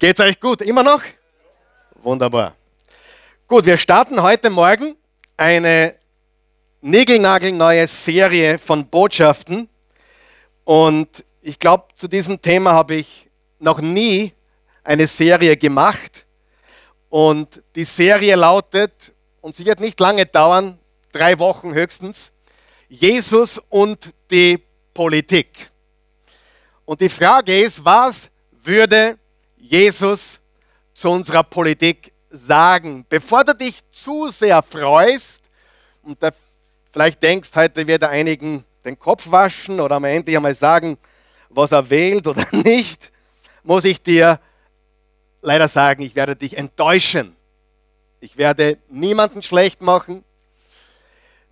Geht's euch gut? Immer noch? Wunderbar. Gut, wir starten heute Morgen eine niegelnagelneue Serie von Botschaften. Und ich glaube, zu diesem Thema habe ich noch nie eine Serie gemacht. Und die Serie lautet, und sie wird nicht lange dauern, drei Wochen höchstens, Jesus und die Politik. Und die Frage ist, was würde Jesus zu unserer Politik sagen. Bevor du dich zu sehr freust und da vielleicht denkst, heute wird einigen den Kopf waschen oder am Ende einmal sagen, was er wählt oder nicht, muss ich dir leider sagen, ich werde dich enttäuschen. Ich werde niemanden schlecht machen.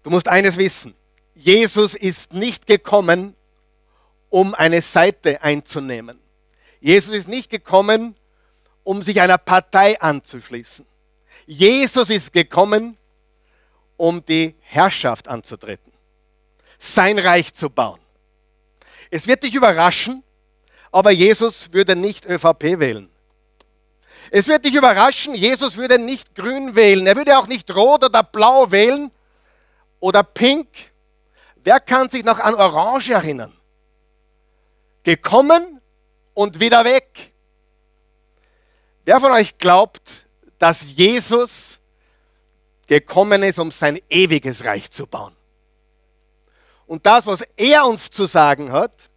Du musst eines wissen. Jesus ist nicht gekommen, um eine Seite einzunehmen. Jesus ist nicht gekommen, um sich einer Partei anzuschließen. Jesus ist gekommen, um die Herrschaft anzutreten, sein Reich zu bauen. Es wird dich überraschen, aber Jesus würde nicht ÖVP wählen. Es wird dich überraschen, Jesus würde nicht grün wählen. Er würde auch nicht rot oder blau wählen oder pink. Wer kann sich noch an Orange erinnern? Gekommen und wieder weg. Wer von euch glaubt, dass Jesus gekommen ist, um sein ewiges Reich zu bauen? Und das, was er uns zu sagen hat,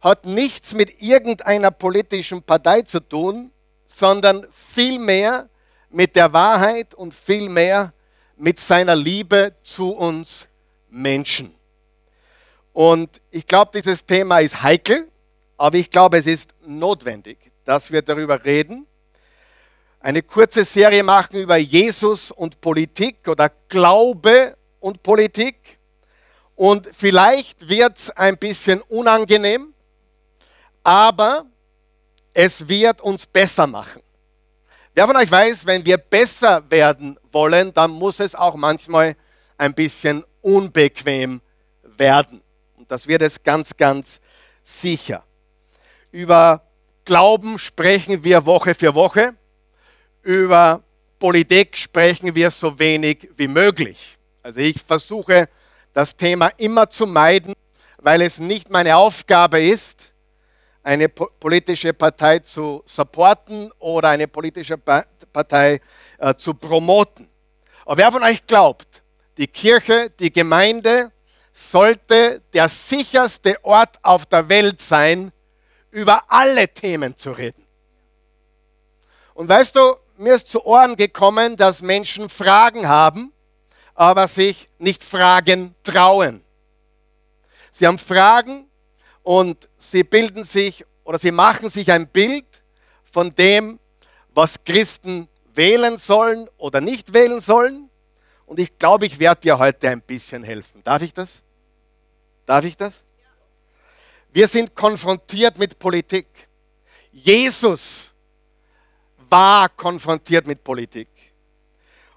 hat nichts mit irgendeiner politischen Partei zu tun, sondern vielmehr mit der Wahrheit und vielmehr mit seiner Liebe zu uns Menschen. Und ich glaube, dieses Thema ist heikel, aber ich glaube, es ist notwendig, dass wir darüber reden. Eine kurze Serie machen über Jesus und Politik oder Glaube und Politik. Und vielleicht wird es ein bisschen unangenehm, aber es wird uns besser machen. Wer von euch weiß, wenn wir besser werden wollen, dann muss es auch manchmal ein bisschen unbequem werden. Und das wird es ganz, ganz sicher. Über Glauben sprechen wir Woche für Woche. Über Politik sprechen wir so wenig wie möglich. Also ich versuche das Thema immer zu meiden, weil es nicht meine Aufgabe ist, eine politische Partei zu supporten oder eine politische Partei äh, zu promoten. Aber wer von euch glaubt, die Kirche, die Gemeinde sollte der sicherste Ort auf der Welt sein, über alle Themen zu reden. Und weißt du, mir ist zu Ohren gekommen, dass Menschen Fragen haben, aber sich nicht fragen trauen. Sie haben Fragen und sie bilden sich oder sie machen sich ein Bild von dem, was Christen wählen sollen oder nicht wählen sollen. Und ich glaube, ich werde dir heute ein bisschen helfen. Darf ich das? Darf ich das? Wir sind konfrontiert mit Politik. Jesus war konfrontiert mit Politik.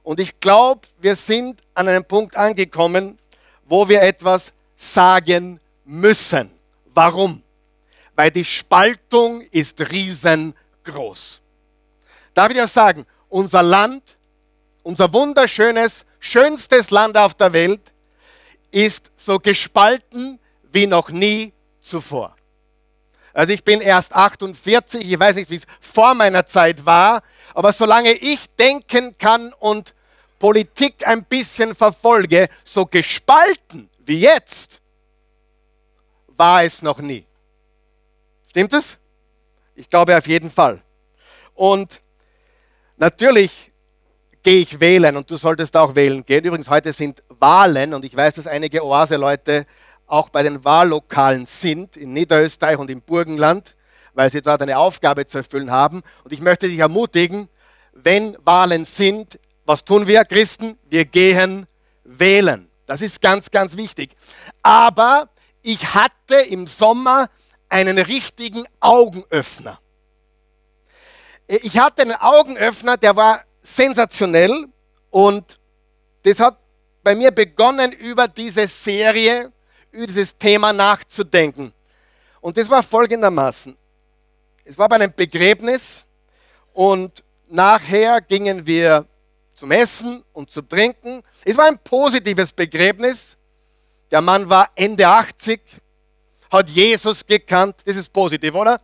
Und ich glaube, wir sind an einem Punkt angekommen, wo wir etwas sagen müssen. Warum? Weil die Spaltung ist riesengroß. Darf ich das sagen? Unser Land, unser wunderschönes, schönstes Land auf der Welt, ist so gespalten wie noch nie zuvor. Also ich bin erst 48, ich weiß nicht, wie es vor meiner Zeit war, aber solange ich denken kann und Politik ein bisschen verfolge, so gespalten wie jetzt, war es noch nie. Stimmt es? Ich glaube auf jeden Fall. Und natürlich gehe ich wählen und du solltest auch wählen gehen. Übrigens, heute sind Wahlen und ich weiß, dass einige Oase-Leute auch bei den Wahllokalen sind, in Niederösterreich und im Burgenland, weil sie dort eine Aufgabe zu erfüllen haben. Und ich möchte dich ermutigen, wenn Wahlen sind, was tun wir Christen? Wir gehen wählen. Das ist ganz, ganz wichtig. Aber ich hatte im Sommer einen richtigen Augenöffner. Ich hatte einen Augenöffner, der war sensationell und das hat bei mir begonnen über diese Serie über dieses Thema nachzudenken. Und das war folgendermaßen. Es war bei einem Begräbnis Und nachher gingen wir zum Essen und zum Trinken. Es war ein positives Begräbnis. Der Mann war Ende 80, hat Jesus gekannt. Das ist positiv, oder?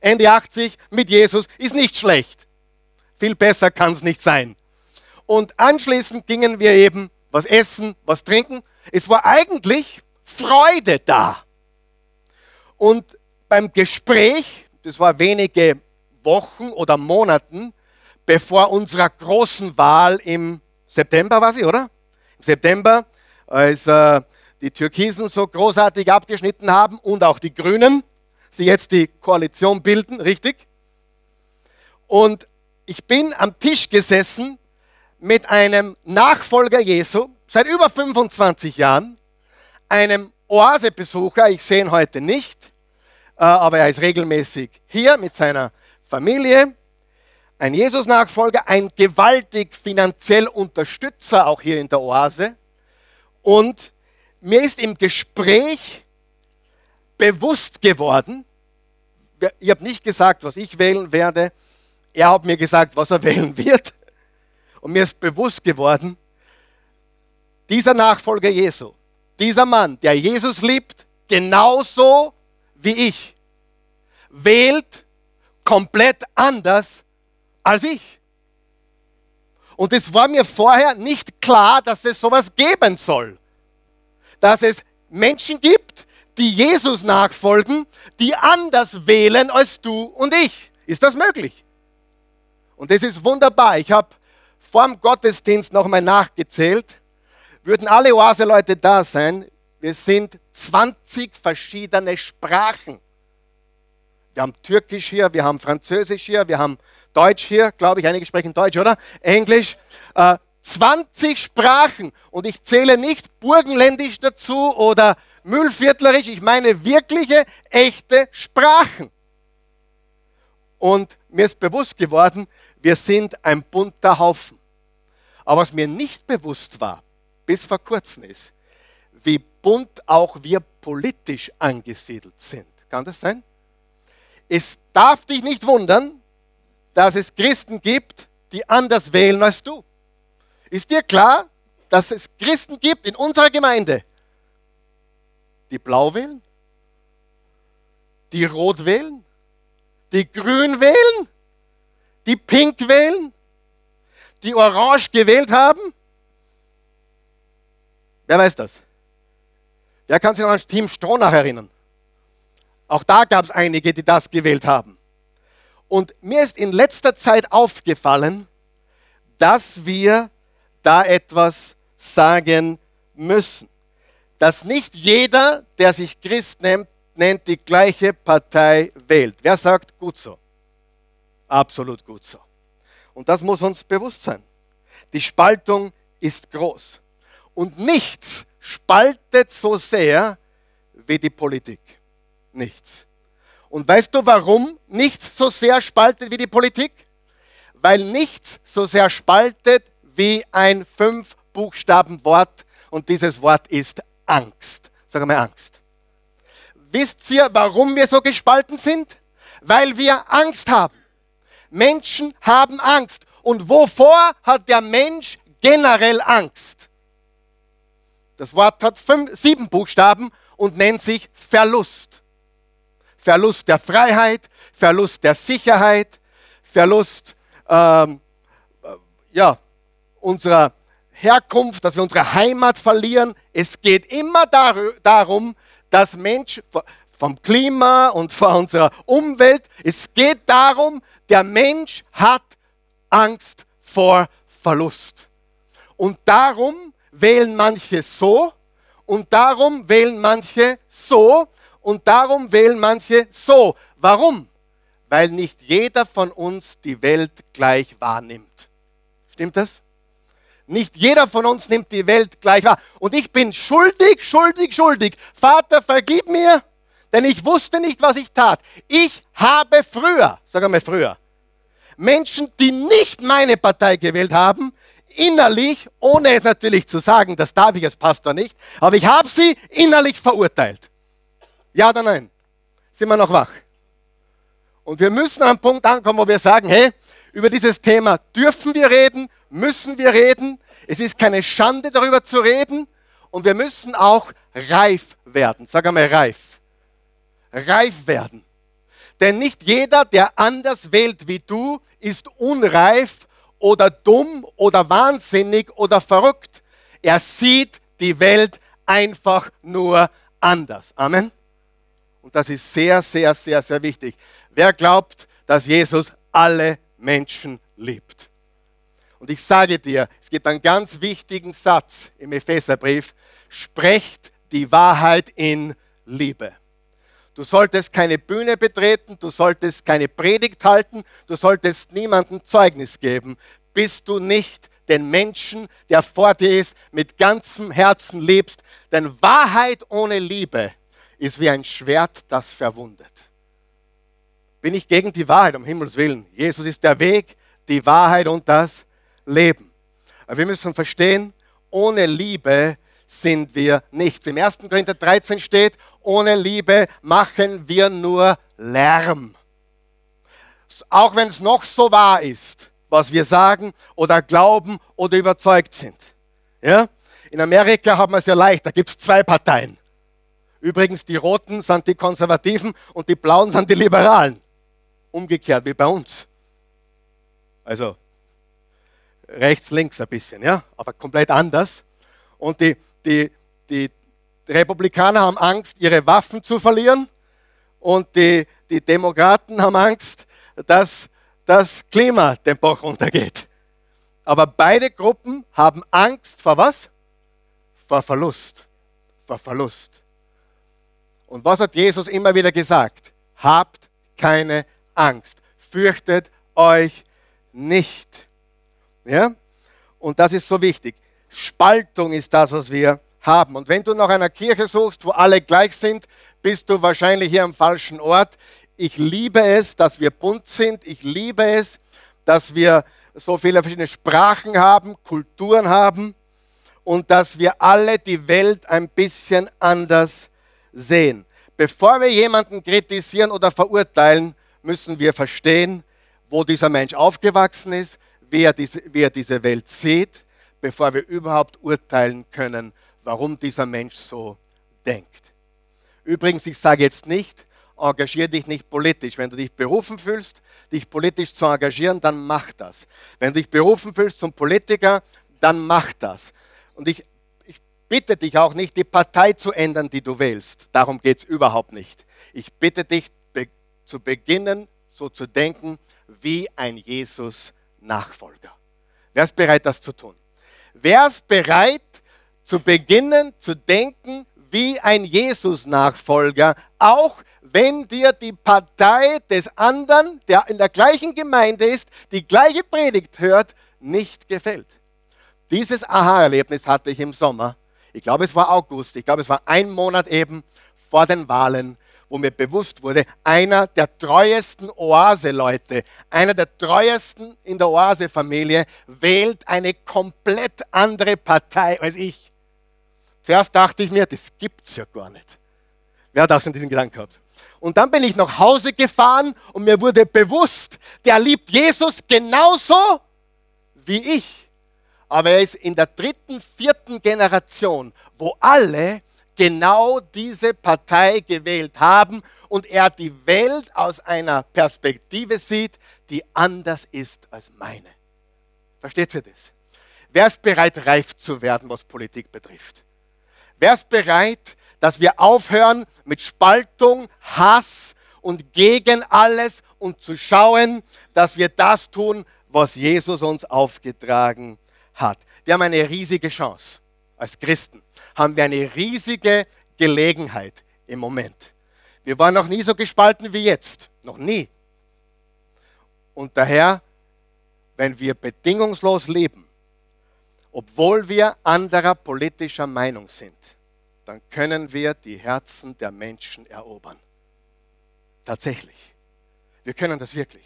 Ende 80 mit Jesus ist nicht schlecht. Viel besser kann es nicht sein. Und anschließend gingen wir eben was essen, was trinken. Es war eigentlich Freude da. Und beim Gespräch, das war wenige Wochen oder Monaten bevor unserer großen Wahl im September war sie, oder? Im September, als äh, die Türkisen so großartig abgeschnitten haben und auch die Grünen, sie jetzt die Koalition bilden, richtig? Und ich bin am Tisch gesessen mit einem Nachfolger Jesu seit über 25 Jahren, einem Oasebesucher, ich sehe ihn heute nicht, äh, aber er ist regelmäßig hier mit seiner Familie, ein Jesus-Nachfolger, ein gewaltig finanziell Unterstützer auch hier in der Oase. Und mir ist im Gespräch bewusst geworden, ich habe nicht gesagt, was ich wählen werde, er hat mir gesagt, was er wählen wird. Und mir ist bewusst geworden, dieser Nachfolger Jesu, dieser Mann, der Jesus liebt, genauso wie ich, wählt komplett anders als ich. Und es war mir vorher nicht klar, dass es sowas geben soll. Dass es Menschen gibt, die Jesus nachfolgen, die anders wählen als du und ich. Ist das möglich? Und das ist wunderbar. Ich habe vor dem Gottesdienst nochmal nachgezählt. Würden alle Oase-Leute da sein, wir sind 20 verschiedene Sprachen. Wir haben Türkisch hier, wir haben Französisch hier, wir haben Deutsch hier, glaube ich, einige sprechen Deutsch, oder? Englisch. Äh, 20 Sprachen. Und ich zähle nicht Burgenländisch dazu oder Müllviertlerisch. Ich meine wirkliche, echte Sprachen. Und mir ist bewusst geworden, wir sind ein bunter Haufen. Aber was mir nicht bewusst war, bis vor kurzem ist, wie bunt auch wir politisch angesiedelt sind. Kann das sein? Es darf dich nicht wundern, dass es Christen gibt, die anders wählen als du. Ist dir klar, dass es Christen gibt in unserer Gemeinde, die blau wählen, die rot wählen, die grün wählen, die pink wählen, die orange gewählt haben? Wer weiß das? Wer kann sich noch an Team Stronach erinnern? Auch da gab es einige, die das gewählt haben. Und mir ist in letzter Zeit aufgefallen, dass wir da etwas sagen müssen. Dass nicht jeder, der sich Christ nennt, nennt, die gleiche Partei wählt. Wer sagt gut so? Absolut gut so. Und das muss uns bewusst sein. Die Spaltung ist groß. Und nichts spaltet so sehr wie die Politik. Nichts. Und weißt du, warum nichts so sehr spaltet wie die Politik? Weil nichts so sehr spaltet wie ein Fünf-Buchstaben-Wort und dieses Wort ist Angst. Sag mal Angst. Wisst ihr, warum wir so gespalten sind? Weil wir Angst haben. Menschen haben Angst. Und wovor hat der Mensch generell Angst? Das Wort hat fünf, sieben Buchstaben und nennt sich Verlust. Verlust der Freiheit, Verlust der Sicherheit, Verlust ähm, äh, ja, unserer Herkunft, dass wir unsere Heimat verlieren. Es geht immer dar darum, dass Mensch vom Klima und von unserer Umwelt, es geht darum, der Mensch hat Angst vor Verlust. Und darum wählen manche so und darum wählen manche so und darum wählen manche so. Warum? Weil nicht jeder von uns die Welt gleich wahrnimmt. Stimmt das? Nicht jeder von uns nimmt die Welt gleich wahr. Und ich bin schuldig, schuldig, schuldig. Vater, vergib mir, denn ich wusste nicht, was ich tat. Ich habe früher, sag einmal früher, Menschen, die nicht meine Partei gewählt haben, innerlich, ohne es natürlich zu sagen, das darf ich als Pastor nicht, aber ich habe sie innerlich verurteilt. Ja oder nein? Sind wir noch wach? Und wir müssen an einem Punkt ankommen, wo wir sagen, hey, Über dieses Thema dürfen wir reden, müssen wir reden. Es ist keine Schande darüber zu reden und wir müssen auch reif werden. Sag einmal reif. Reif werden. Denn nicht jeder, der anders wählt wie du, ist unreif oder dumm oder wahnsinnig oder verrückt. Er sieht die Welt einfach nur anders. Amen. Und das ist sehr, sehr, sehr, sehr wichtig. Wer glaubt, dass Jesus alle Menschen liebt? Und ich sage dir, es gibt einen ganz wichtigen Satz im Epheserbrief. Sprecht die Wahrheit in Liebe. Du solltest keine Bühne betreten, du solltest keine Predigt halten, du solltest niemandem Zeugnis geben, bis du nicht den Menschen, der vor dir ist, mit ganzem Herzen liebst. Denn Wahrheit ohne Liebe ist wie ein Schwert, das verwundet. Bin ich gegen die Wahrheit, um Himmels Willen. Jesus ist der Weg, die Wahrheit und das Leben. Aber wir müssen verstehen, ohne Liebe sind wir nichts. Im 1. Korinther 13 steht, ohne Liebe machen wir nur Lärm. Auch wenn es noch so wahr ist, was wir sagen oder glauben oder überzeugt sind. Ja? In Amerika haben wir es ja leicht, da gibt es zwei Parteien. Übrigens, die Roten sind die Konservativen und die Blauen sind die Liberalen. Umgekehrt wie bei uns. Also rechts, links ein bisschen, ja, aber komplett anders. Und die, die, die Republikaner haben Angst, ihre Waffen zu verlieren und die, die Demokraten haben Angst, dass das Klima den Bach runtergeht. Aber beide Gruppen haben Angst vor was? Vor Verlust. Vor Verlust. Und was hat Jesus immer wieder gesagt? Habt keine Angst. Fürchtet euch nicht. Ja? Und das ist so wichtig. Spaltung ist das, was wir haben. Und wenn du nach einer Kirche suchst, wo alle gleich sind, bist du wahrscheinlich hier am falschen Ort. Ich liebe es, dass wir bunt sind. Ich liebe es, dass wir so viele verschiedene Sprachen haben, Kulturen haben und dass wir alle die Welt ein bisschen anders sehen. Bevor wir jemanden kritisieren oder verurteilen, müssen wir verstehen, wo dieser Mensch aufgewachsen ist, wie er diese, wie er diese Welt sieht, bevor wir überhaupt urteilen können, warum dieser Mensch so denkt. Übrigens, ich sage jetzt nicht, engagier dich nicht politisch. Wenn du dich berufen fühlst, dich politisch zu engagieren, dann mach das. Wenn du dich berufen fühlst zum Politiker, dann mach das. Und ich, ich bitte dich auch nicht, die Partei zu ändern, die du wählst. Darum geht es überhaupt nicht. Ich bitte dich be zu beginnen, so zu denken, wie ein Jesus-Nachfolger. Wer ist bereit, das zu tun? Wer ist bereit, zu beginnen zu denken wie ein Jesus-Nachfolger, auch wenn dir die Partei des anderen, der in der gleichen Gemeinde ist, die gleiche Predigt hört, nicht gefällt. Dieses Aha-Erlebnis hatte ich im Sommer. Ich glaube, es war August. Ich glaube, es war ein Monat eben vor den Wahlen, wo mir bewusst wurde, einer der treuesten Oase-Leute, einer der treuesten in der Oase-Familie wählt eine komplett andere Partei als ich. Zuerst dachte ich mir, das gibt's ja gar nicht. Wer hat auch schon diesen Gedanken gehabt? Und dann bin ich nach Hause gefahren und mir wurde bewusst, der liebt Jesus genauso wie ich. Aber er ist in der dritten, vierten Generation, wo alle genau diese Partei gewählt haben und er die Welt aus einer Perspektive sieht, die anders ist als meine. Versteht ihr das? Wer ist bereit, reif zu werden, was Politik betrifft? Wer ist bereit, dass wir aufhören mit Spaltung, Hass und gegen alles und zu schauen, dass wir das tun, was Jesus uns aufgetragen hat. Wir haben eine riesige Chance. Als Christen haben wir eine riesige Gelegenheit im Moment. Wir waren noch nie so gespalten wie jetzt. Noch nie. Und daher, wenn wir bedingungslos leben, obwohl wir anderer politischer Meinung sind, dann können wir die Herzen der Menschen erobern. Tatsächlich. Wir können das wirklich,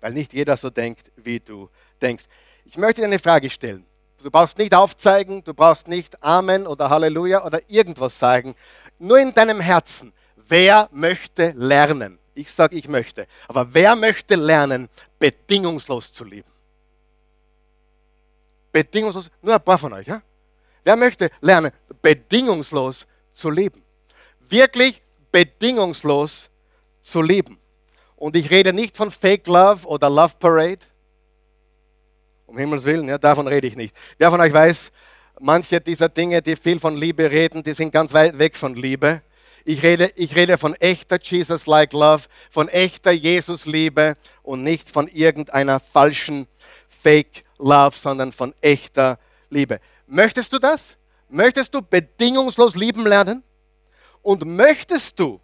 weil nicht jeder so denkt, wie du denkst. Ich möchte dir eine Frage stellen. Du brauchst nicht aufzeigen, du brauchst nicht Amen oder Halleluja oder irgendwas sagen. Nur in deinem Herzen. Wer möchte lernen? Ich sage, ich möchte. Aber wer möchte lernen, bedingungslos zu lieben? Bedingungslos, nur ein paar von euch. Ja? Wer möchte lernen, bedingungslos zu leben? Wirklich bedingungslos zu leben. Und ich rede nicht von Fake Love oder Love Parade. Um Himmels Willen, ja, davon rede ich nicht. Wer von euch weiß, manche dieser Dinge, die viel von Liebe reden, die sind ganz weit weg von Liebe. Ich rede, ich rede von echter Jesus-like Love, von echter Jesus-Liebe und nicht von irgendeiner falschen Fake Love, sondern von echter Liebe. Möchtest du das? Möchtest du bedingungslos lieben lernen? Und möchtest du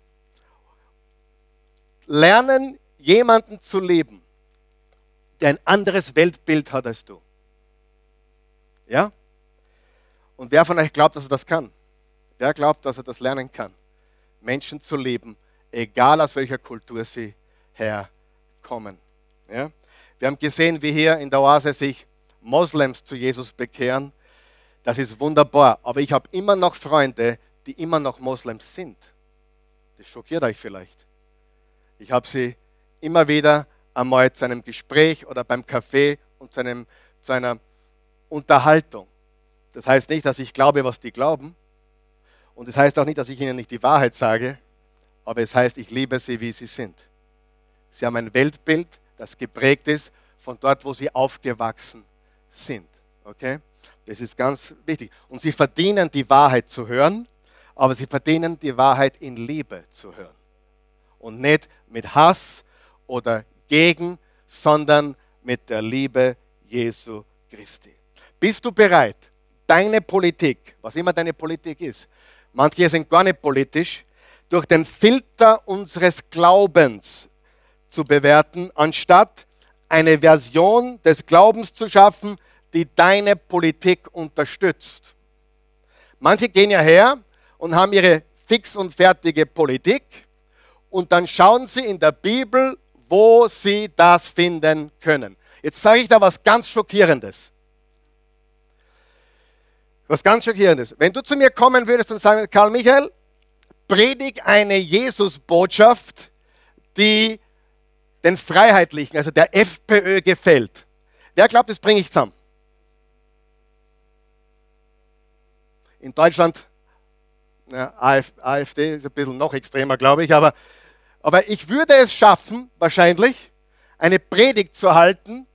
lernen, jemanden zu lieben, der ein anderes Weltbild hat als du? Ja? Und wer von euch glaubt, dass er das kann? Wer glaubt, dass er das lernen kann? Menschen zu lieben, egal aus welcher Kultur sie herkommen. Ja? Wir haben gesehen, wie hier in der Oase sich Moslems zu Jesus bekehren. Das ist wunderbar. Aber ich habe immer noch Freunde, die immer noch Moslems sind. Das schockiert euch vielleicht. Ich habe sie immer wieder einmal zu einem Gespräch oder beim Kaffee und zu, einem, zu einer Unterhaltung. Das heißt nicht, dass ich glaube, was die glauben, und das heißt auch nicht, dass ich ihnen nicht die Wahrheit sage, aber es heißt, ich liebe sie, wie sie sind. Sie haben ein Weltbild, das geprägt ist von dort, wo sie aufgewachsen sind. Okay? Das ist ganz wichtig. Und sie verdienen die Wahrheit zu hören, aber sie verdienen die Wahrheit in Liebe zu hören. Und nicht mit Hass oder gegen, sondern mit der Liebe Jesu Christi. Bist du bereit, deine Politik, was immer deine Politik ist, manche sind gar nicht politisch, durch den Filter unseres Glaubens zu bewerten, anstatt eine Version des Glaubens zu schaffen, die deine Politik unterstützt. Manche gehen ja her und haben ihre fix und fertige Politik und dann schauen sie in der Bibel, wo sie das finden können. Jetzt sage ich da was ganz Schockierendes. Was ganz schockierendes. Wenn du zu mir kommen würdest und sagen, Karl Michael, predig eine Jesus-Botschaft, die den Freiheitlichen, also der FPÖ gefällt. Wer glaubt, das bringe ich zusammen? In Deutschland, ja, AfD ist ein bisschen noch extremer, glaube ich, aber, aber ich würde es schaffen, wahrscheinlich, eine Predigt zu halten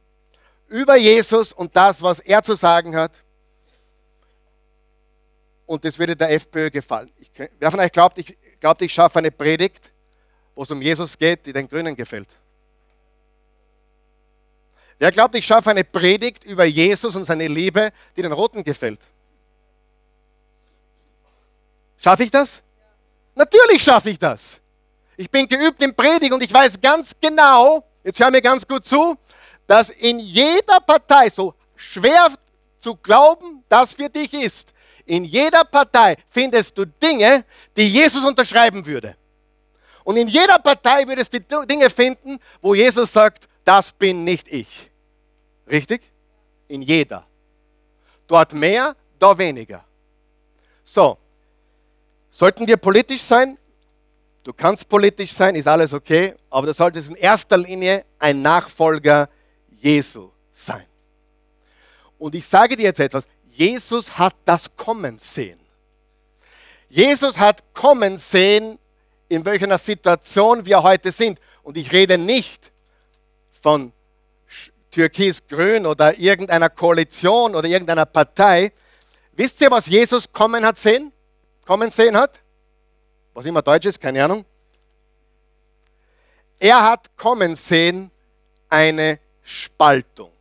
über Jesus und das, was er zu sagen hat und das würde der FPÖ gefallen. Ich, wer von euch glaubt, ich, glaubt, ich schaffe eine Predigt, wo es um Jesus geht, die den Grünen gefällt? Wer glaubt, ich schaffe eine Predigt über Jesus und seine Liebe, die den Roten gefällt? Schaffe ich das? Natürlich schaffe ich das. Ich bin geübt im Predigen und ich weiß ganz genau, jetzt hör mir ganz gut zu, dass in jeder Partei, so schwer zu glauben, das für dich ist, in jeder Partei findest du Dinge, die Jesus unterschreiben würde. Und in jeder Partei würdest du Dinge finden, wo Jesus sagt, das bin nicht ich. Richtig? In jeder. Dort mehr, da weniger. So, sollten wir politisch sein? Du kannst politisch sein, ist alles okay, aber du solltest in erster Linie ein Nachfolger Jesu sein. Und ich sage dir jetzt etwas, Jesus hat das kommen sehen. Jesus hat kommen sehen, in welcher Situation wir heute sind. Und ich rede nicht von Türkis-Grün oder irgendeiner Koalition oder irgendeiner Partei. Wisst ihr, was Jesus kommen hat sehen? Kommen sehen hat? Was immer Deutsch ist, keine Ahnung. Er hat kommen sehen eine Spaltung.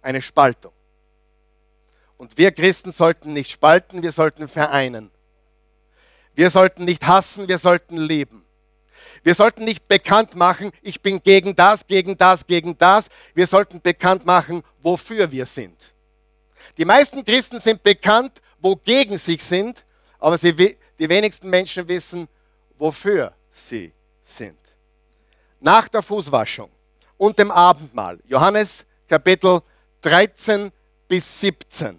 Eine Spaltung. Und wir Christen sollten nicht spalten, wir sollten vereinen. Wir sollten nicht hassen, wir sollten lieben. Wir sollten nicht bekannt machen, ich bin gegen das, gegen das, gegen das. Wir sollten bekannt machen, wofür wir sind. Die meisten Christen sind bekannt, wogegen sie sind, aber sie, die wenigsten Menschen wissen, wofür sie sind. Nach der Fußwaschung und dem Abendmahl, Johannes Kapitel 13 bis 17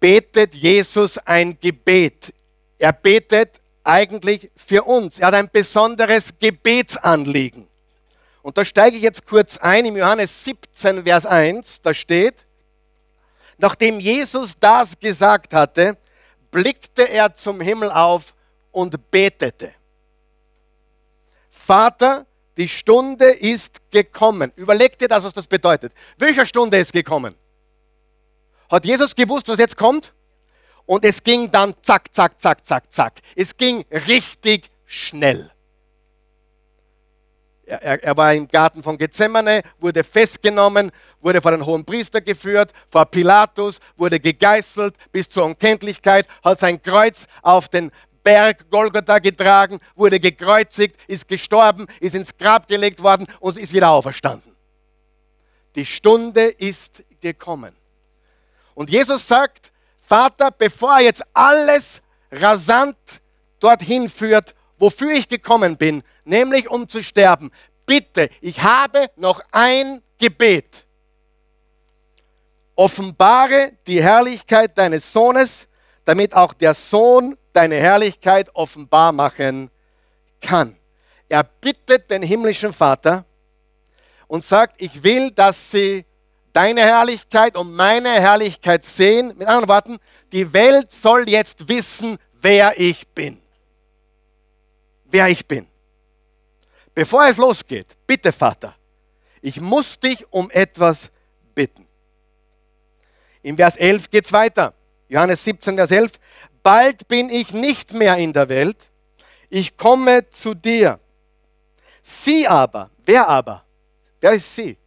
betet Jesus ein Gebet. Er betet eigentlich für uns. Er hat ein besonderes Gebetsanliegen. Und da steige ich jetzt kurz ein im Johannes 17, Vers 1, da steht, nachdem Jesus das gesagt hatte, blickte er zum Himmel auf und betete. Vater, die Stunde ist gekommen. Überleg dir das, was das bedeutet. Welcher Stunde ist gekommen? Hat Jesus gewusst, was jetzt kommt? Und es ging dann zack, zack, zack, zack, zack. Es ging richtig schnell. Er, er, war im Garten von Gethsemane, wurde festgenommen, wurde vor den hohen Priester geführt, vor Pilatus, wurde gegeißelt bis zur Unkenntlichkeit, hat sein Kreuz auf den Berg Golgotha getragen, wurde gekreuzigt, ist gestorben, ist ins Grab gelegt worden und ist wieder auferstanden. Die Stunde ist gekommen. Und Jesus sagt, Vater, bevor er jetzt alles rasant dorthin führt, wofür ich gekommen bin, nämlich um zu sterben, bitte, ich habe noch ein Gebet. Offenbare die Herrlichkeit deines Sohnes, damit auch der Sohn deine Herrlichkeit offenbar machen kann. Er bittet den himmlischen Vater und sagt, ich will, dass sie deine Herrlichkeit und meine Herrlichkeit sehen. Mit anderen Worten, die Welt soll jetzt wissen, wer ich bin. Wer ich bin. Bevor es losgeht, bitte Vater, ich muss dich um etwas bitten. Im Vers 11 geht es weiter. Johannes 17, Vers 11. Bald bin ich nicht mehr in der Welt, ich komme zu dir. Sie aber, wer aber? Wer ist sie?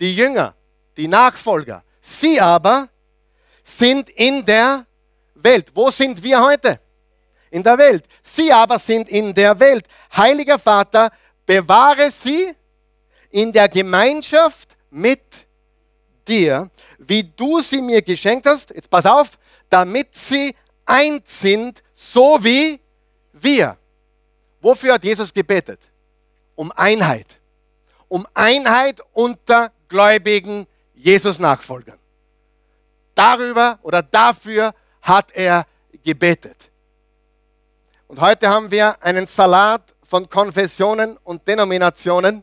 Die Jünger, die Nachfolger. Sie aber sind in der Welt. Wo sind wir heute? In der Welt. Sie aber sind in der Welt. Heiliger Vater, bewahre sie in der Gemeinschaft mit dir, wie du sie mir geschenkt hast. Jetzt pass auf, damit sie eins sind, so wie wir. Wofür hat Jesus gebetet? Um Einheit. Um Einheit unter gläubigen Jesus-Nachfolgern. Darüber oder dafür hat er gebetet. Und heute haben wir einen Salat von Konfessionen und Denominationen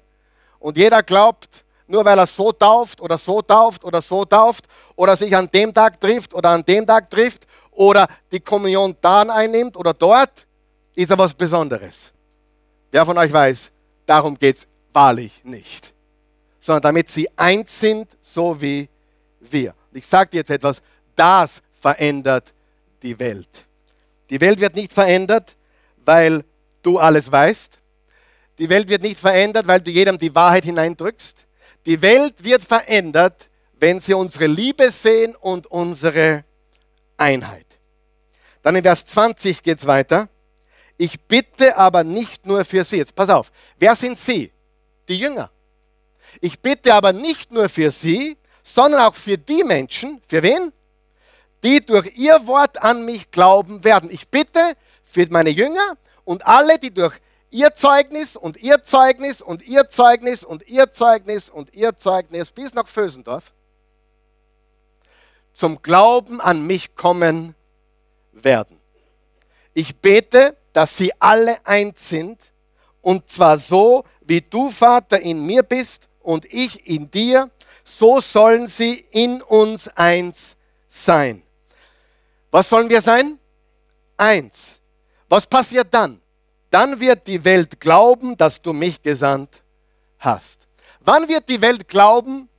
und jeder glaubt, nur weil er so tauft oder so tauft oder so tauft oder sich an dem Tag trifft oder an dem Tag trifft oder die Kommunion da einnimmt oder dort, ist er was Besonderes. Wer von euch weiß, darum geht es wahrlich nicht. Sondern damit sie eins sind, so wie wir. Ich sage dir jetzt etwas, das verändert die Welt. Die Welt wird nicht verändert, weil du alles weißt. Die Welt wird nicht verändert, weil du jedem die Wahrheit hineindrückst. Die Welt wird verändert, wenn sie unsere Liebe sehen und unsere Einheit. Dann in Vers 20 geht es weiter. Ich bitte aber nicht nur für sie. Jetzt pass auf. Wer sind sie? Die Jünger. Ich bitte aber nicht nur für sie, sondern auch für die Menschen. Für wen? Die durch ihr Wort an mich glauben werden. Ich bitte für meine Jünger und alle, die durch ihr Zeugnis und ihr Zeugnis und ihr Zeugnis und ihr Zeugnis und ihr Zeugnis bis nach Vösendorf zum Glauben an mich kommen werden. Ich bete, dass sie alle eins sind, und zwar so, wie du, Vater, in mir bist und ich in dir, so sollen sie in uns eins sein. Was sollen wir sein? Eins. Was passiert dann? Dann wird die Welt glauben, dass du mich gesandt hast. Wann wird die Welt glauben,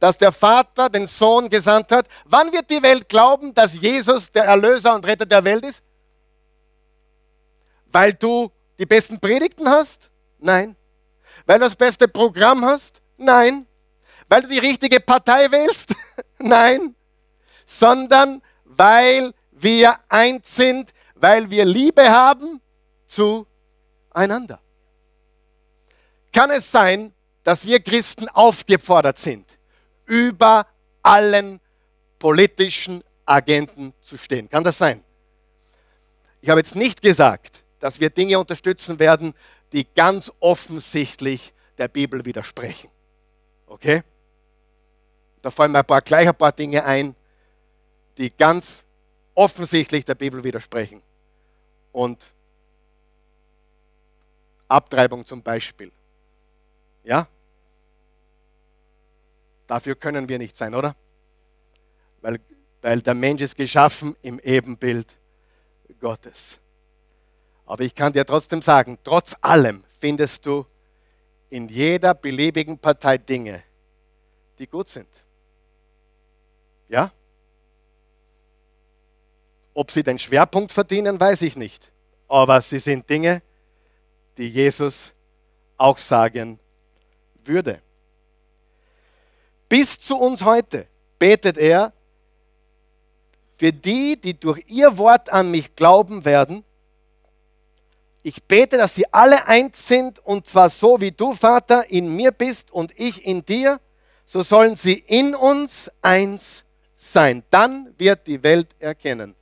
dass der Vater den Sohn gesandt hat? Wann wird die Welt glauben, dass Jesus der Erlöser und Retter der Welt ist? Weil du die besten Predigten hast? Nein. Weil du das beste Programm hast? Nein. Weil du die richtige Partei wählst? Nein. Sondern weil wir eins sind, weil wir Liebe haben zueinander. Kann es sein, dass wir Christen aufgefordert sind, über allen politischen Agenten zu stehen. Kann das sein? Ich habe jetzt nicht gesagt, dass wir Dinge unterstützen werden, die ganz offensichtlich der Bibel widersprechen. Okay? Da fallen mir ein paar, gleich ein paar Dinge ein, die ganz offensichtlich der Bibel widersprechen. Und Abtreibung zum Beispiel. Ja? Dafür können wir nicht sein, oder? Weil, weil der Mensch ist geschaffen im Ebenbild Gottes. Aber ich kann dir trotzdem sagen, trotz allem findest du in jeder beliebigen Partei Dinge, die gut sind. Ja? Ob sie den Schwerpunkt verdienen, weiß ich nicht. Aber sie sind Dinge, die Jesus auch sagen würde. Bis zu uns heute betet er für die, die durch ihr Wort an mich glauben werden. Ich bete, dass sie alle eins sind und zwar so wie du, Vater, in mir bist und ich in dir, so sollen sie in uns eins sein. Dann wird die Welt erkennen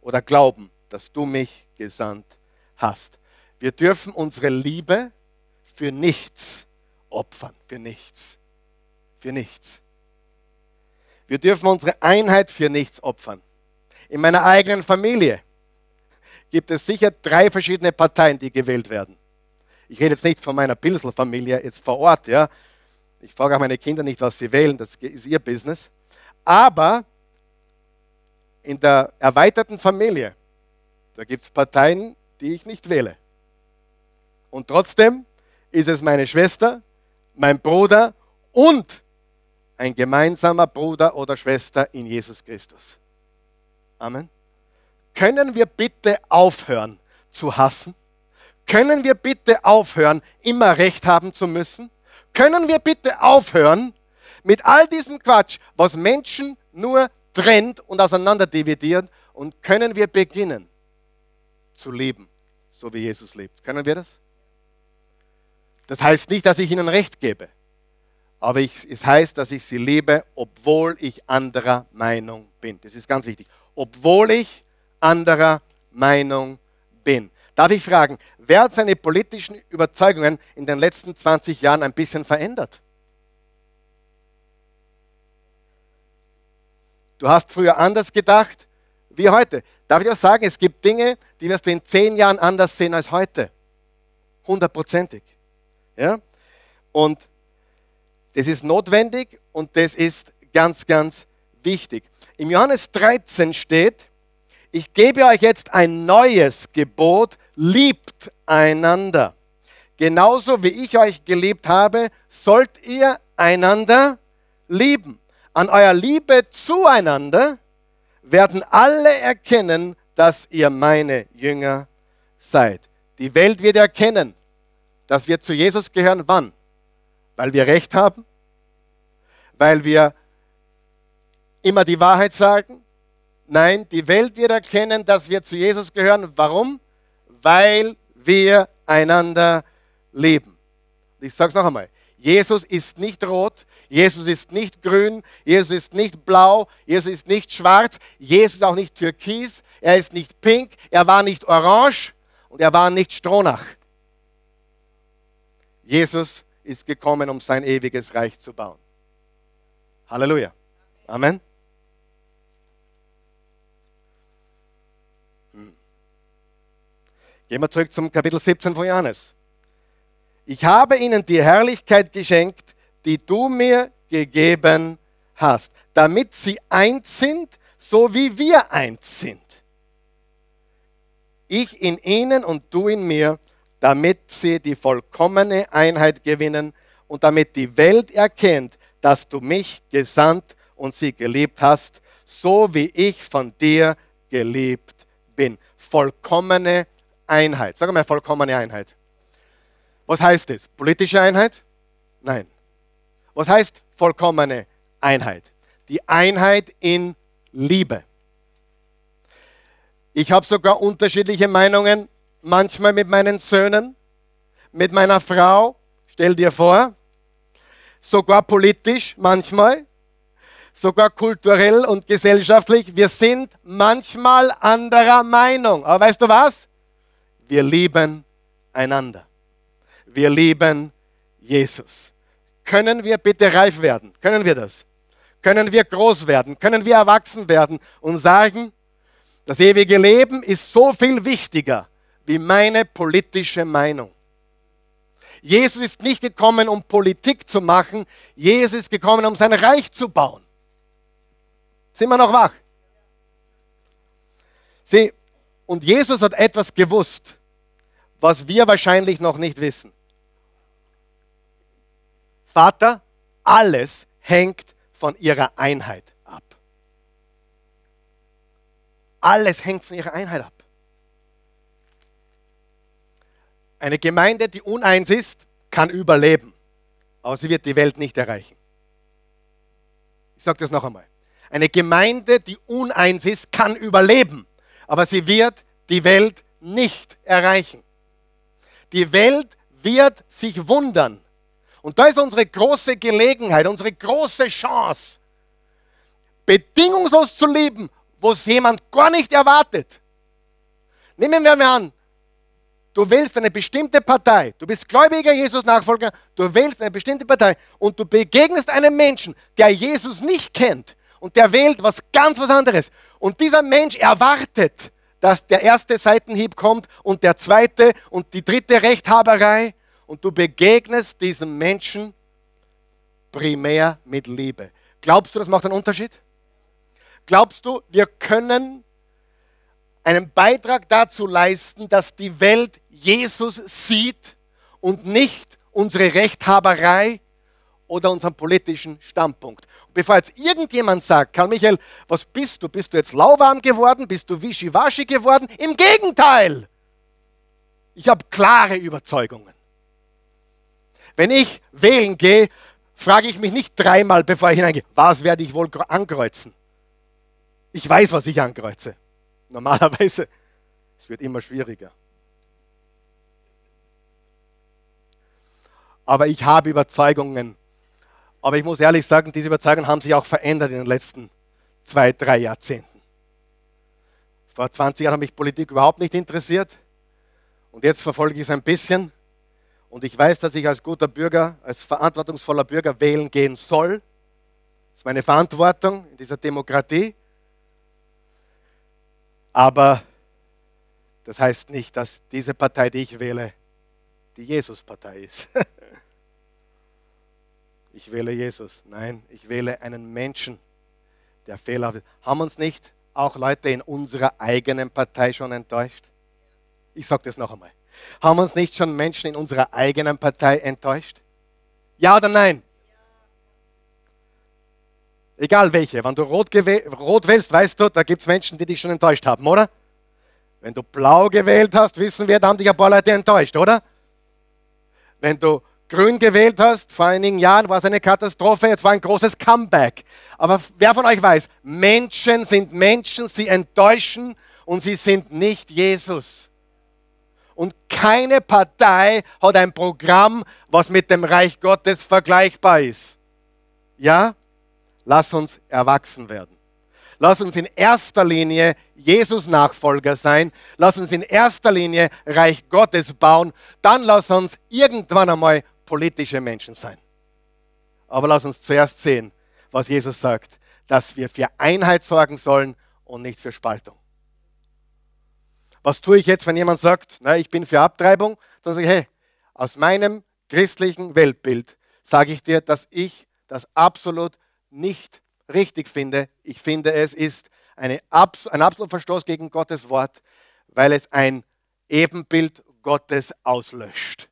oder glauben, dass du mich gesandt hast. Wir dürfen unsere Liebe für nichts opfern, für nichts, für nichts. Wir dürfen unsere Einheit für nichts opfern. In meiner eigenen Familie gibt es sicher drei verschiedene Parteien, die gewählt werden. Ich rede jetzt nicht von meiner Pilsel-Familie jetzt vor Ort, ja. Ich frage auch meine Kinder nicht, was sie wählen, das ist ihr Business. Aber in der erweiterten Familie, da gibt es Parteien, die ich nicht wähle. Und trotzdem ist es meine Schwester, mein Bruder und ein gemeinsamer Bruder oder Schwester in Jesus Christus. Amen. Können wir bitte aufhören zu hassen? Können wir bitte aufhören, immer recht haben zu müssen? Können wir bitte aufhören mit all diesem Quatsch, was Menschen nur trennt und auseinander dividiert? Und können wir beginnen zu leben, so wie Jesus lebt? Können wir das? Das heißt nicht, dass ich ihnen recht gebe, aber ich, es heißt, dass ich sie liebe, obwohl ich anderer Meinung bin. Das ist ganz wichtig. Obwohl ich anderer Meinung bin. Darf ich fragen, wer hat seine politischen Überzeugungen in den letzten 20 Jahren ein bisschen verändert? Du hast früher anders gedacht wie heute. Darf ich auch sagen, es gibt Dinge, die wirst du in zehn Jahren anders sehen als heute. Hundertprozentig. Ja? Und das ist notwendig und das ist ganz, ganz wichtig. Im Johannes 13 steht, ich gebe euch jetzt ein neues Gebot, liebt einander. Genauso wie ich euch geliebt habe, sollt ihr einander lieben. An eurer Liebe zueinander werden alle erkennen, dass ihr meine Jünger seid. Die Welt wird erkennen, dass wir zu Jesus gehören. Wann? Weil wir Recht haben? Weil wir immer die Wahrheit sagen? Nein, die Welt wird erkennen, dass wir zu Jesus gehören. Warum? Weil wir einander lieben. Ich sage es noch einmal. Jesus ist nicht rot, Jesus ist nicht grün, Jesus ist nicht blau, Jesus ist nicht schwarz, Jesus ist auch nicht türkis, er ist nicht pink, er war nicht orange und er war nicht stronach. Jesus ist gekommen, um sein ewiges Reich zu bauen. Halleluja. Amen. Gehen wir zurück zum Kapitel 17 von Johannes. Ich habe ihnen die Herrlichkeit geschenkt, die du mir gegeben hast, damit sie eins sind, so wie wir eins sind. Ich in ihnen und du in mir, damit sie die vollkommene Einheit gewinnen und damit die Welt erkennt, dass du mich gesandt und sie geliebt hast, so wie ich von dir geliebt bin. Vollkommene Einheit. Sag mal, vollkommene Einheit. Was heißt das? Politische Einheit? Nein. Was heißt vollkommene Einheit? Die Einheit in Liebe. Ich habe sogar unterschiedliche Meinungen manchmal mit meinen Söhnen, mit meiner Frau, stell dir vor, sogar politisch manchmal, sogar kulturell und gesellschaftlich. Wir sind manchmal anderer Meinung. Aber weißt du was? Wir lieben einander. Wir lieben Jesus. Können wir bitte reif werden? Können wir das? Können wir groß werden? Können wir erwachsen werden und sagen, das ewige Leben ist so viel wichtiger wie meine politische Meinung. Jesus ist nicht gekommen, um Politik zu machen. Jesus ist gekommen, um sein Reich zu bauen. Sind wir noch wach? Sieh, und Jesus hat etwas gewusst, was wir wahrscheinlich noch nicht wissen. Vater, alles hängt von ihrer Einheit ab. Alles hängt von ihrer Einheit ab. Eine Gemeinde, die uneins ist, kann überleben, aber sie wird die Welt nicht erreichen. Ich sage das noch einmal. Eine Gemeinde, die uneins ist, kann überleben, aber sie wird die Welt nicht erreichen. Die Welt wird sich wundern. Und da ist unsere große Gelegenheit, unsere große Chance, bedingungslos zu leben, wo es jemand gar nicht erwartet. Nehmen wir mal an, du wählst eine bestimmte Partei, du bist gläubiger Jesus-Nachfolger, du wählst eine bestimmte Partei und du begegnest einem Menschen, der Jesus nicht kennt und der wählt was ganz was anderes. Und dieser Mensch erwartet, dass der erste Seitenhieb kommt und der zweite und die dritte Rechthaberei und du begegnest diesem Menschen primär mit Liebe. Glaubst du, das macht einen Unterschied? Glaubst du, wir können einen Beitrag dazu leisten, dass die Welt Jesus sieht und nicht unsere Rechthaberei oder unseren politischen Standpunkt. Bevor jetzt irgendjemand sagt, Karl Michael, was bist du? Bist du jetzt lauwarm geworden? Bist du wischiwaschi geworden? Im Gegenteil! Ich habe klare Überzeugungen. Wenn ich wählen gehe, frage ich mich nicht dreimal, bevor ich hineingehe, was werde ich wohl ankreuzen? Ich weiß, was ich ankreuze. Normalerweise. Es wird immer schwieriger. Aber ich habe Überzeugungen, aber ich muss ehrlich sagen, diese Überzeugungen haben sich auch verändert in den letzten zwei, drei Jahrzehnten. Vor 20 Jahren hat mich Politik überhaupt nicht interessiert und jetzt verfolge ich es ein bisschen. Und ich weiß, dass ich als guter Bürger, als verantwortungsvoller Bürger wählen gehen soll. Das ist meine Verantwortung in dieser Demokratie. Aber das heißt nicht, dass diese Partei, die ich wähle, die Jesus-Partei ist. ich wähle Jesus. Nein, ich wähle einen Menschen, der fehlerhaft ist. Haben uns nicht auch Leute in unserer eigenen Partei schon enttäuscht? Ich sage das noch einmal. Haben uns nicht schon Menschen in unserer eigenen Partei enttäuscht? Ja oder nein? Egal welche. Wenn du rot, rot wählst, weißt du, da gibt es Menschen, die dich schon enttäuscht haben, oder? Wenn du blau gewählt hast, wissen wir, da haben dich ein paar Leute enttäuscht, oder? Wenn du grün gewählt hast, vor einigen Jahren war es eine Katastrophe, jetzt war ein großes Comeback. Aber wer von euch weiß, Menschen sind Menschen, sie enttäuschen und sie sind nicht Jesus. Und keine Partei hat ein Programm, was mit dem Reich Gottes vergleichbar ist. Ja? Lass uns erwachsen werden. Lass uns in erster Linie Jesus Nachfolger sein. Lass uns in erster Linie Reich Gottes bauen. Dann lass uns irgendwann einmal politische Menschen sein. Aber lass uns zuerst sehen, was Jesus sagt, dass wir für Einheit sorgen sollen und nicht für Spaltung. Was tue ich jetzt, wenn jemand sagt, na, ich bin für Abtreibung? Dann sage ich, hey, aus meinem christlichen Weltbild sage ich dir, dass ich das absolut nicht richtig finde. Ich finde, es ist eine, ein absoluter Verstoß gegen Gottes Wort, weil es ein Ebenbild Gottes auslöscht.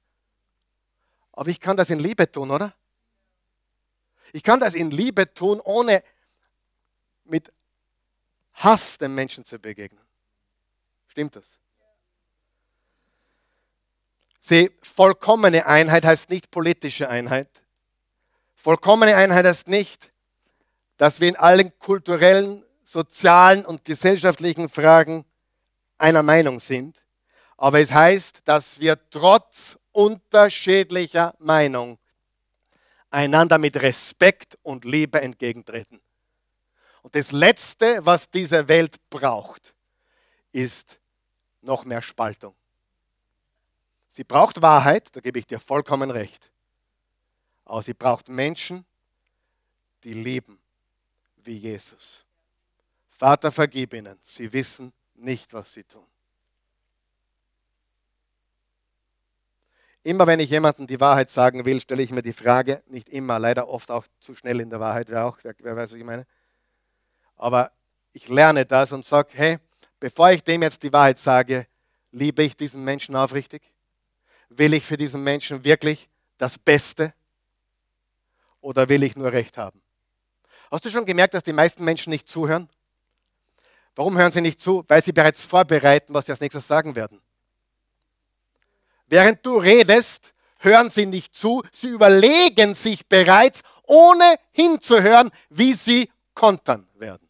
Aber ich kann das in Liebe tun, oder? Ich kann das in Liebe tun, ohne mit Hass dem Menschen zu begegnen. Stimmt das? Sieh, vollkommene Einheit heißt nicht politische Einheit. Vollkommene Einheit heißt nicht, dass wir in allen kulturellen, sozialen und gesellschaftlichen Fragen einer Meinung sind. Aber es heißt, dass wir trotz unterschiedlicher Meinung einander mit Respekt und Liebe entgegentreten. Und das Letzte, was diese Welt braucht, ist noch mehr Spaltung. Sie braucht Wahrheit, da gebe ich dir vollkommen recht. Aber sie braucht Menschen, die lieben wie Jesus. Vater, vergib ihnen, sie wissen nicht, was sie tun. Immer wenn ich jemandem die Wahrheit sagen will, stelle ich mir die Frage, nicht immer, leider oft auch zu schnell in der Wahrheit, wer auch, wer, wer weiß, was ich meine. Aber ich lerne das und sage, hey, bevor ich dem jetzt die Wahrheit sage, liebe ich diesen Menschen aufrichtig? Will ich für diesen Menschen wirklich das Beste? Oder will ich nur Recht haben? Hast du schon gemerkt, dass die meisten Menschen nicht zuhören? Warum hören sie nicht zu? Weil sie bereits vorbereiten, was sie als nächstes sagen werden. Während du redest, hören sie nicht zu, sie überlegen sich bereits, ohne hinzuhören, wie sie kontern werden.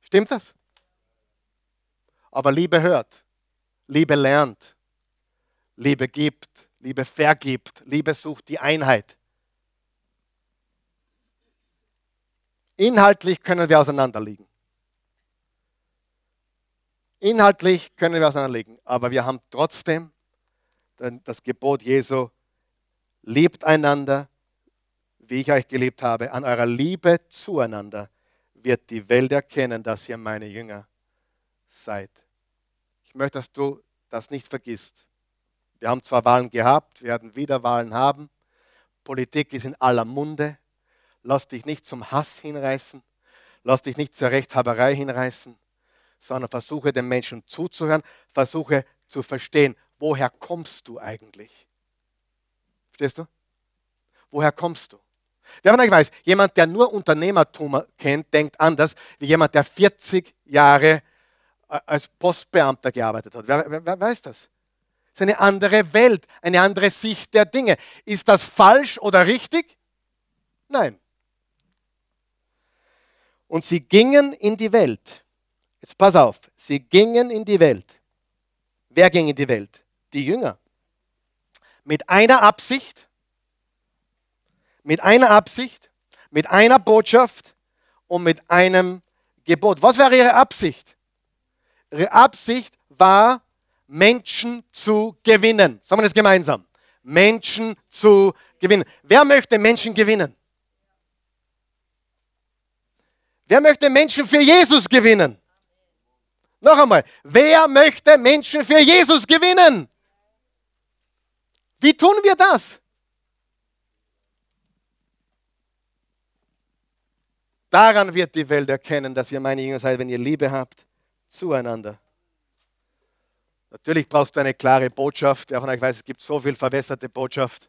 Stimmt das? Aber Liebe hört, Liebe lernt, Liebe gibt, Liebe vergibt, Liebe sucht die Einheit. Inhaltlich können wir auseinanderliegen. Inhaltlich können wir auseinanderlegen, aber wir haben trotzdem das Gebot Jesu, liebt einander, wie ich euch geliebt habe. An eurer Liebe zueinander wird die Welt erkennen, dass ihr meine Jünger seid. Ich möchte, dass du das nicht vergisst. Wir haben zwar Wahlen gehabt, werden wieder Wahlen haben. Politik ist in aller Munde. Lass dich nicht zum Hass hinreißen. Lass dich nicht zur Rechthaberei hinreißen sondern versuche den Menschen zuzuhören, versuche zu verstehen, woher kommst du eigentlich? Verstehst du? Woher kommst du? Wer von euch weiß, jemand, der nur Unternehmertum kennt, denkt anders wie jemand, der 40 Jahre äh, als Postbeamter gearbeitet hat. Wer, wer, wer weiß das? Es ist eine andere Welt, eine andere Sicht der Dinge. Ist das falsch oder richtig? Nein. Und sie gingen in die Welt Jetzt pass auf, sie gingen in die Welt. Wer ging in die Welt? Die Jünger. Mit einer Absicht, mit einer Absicht, mit einer Botschaft und mit einem Gebot. Was war ihre Absicht? Ihre Absicht war, Menschen zu gewinnen. Sagen wir das gemeinsam. Menschen zu gewinnen. Wer möchte Menschen gewinnen? Wer möchte Menschen für Jesus gewinnen? Noch einmal, wer möchte Menschen für Jesus gewinnen? Wie tun wir das? Daran wird die Welt erkennen, dass ihr meine Jünger seid, wenn ihr Liebe habt zueinander. Natürlich brauchst du eine klare Botschaft. Wer von euch weiß, es gibt so viel verwässerte Botschaft.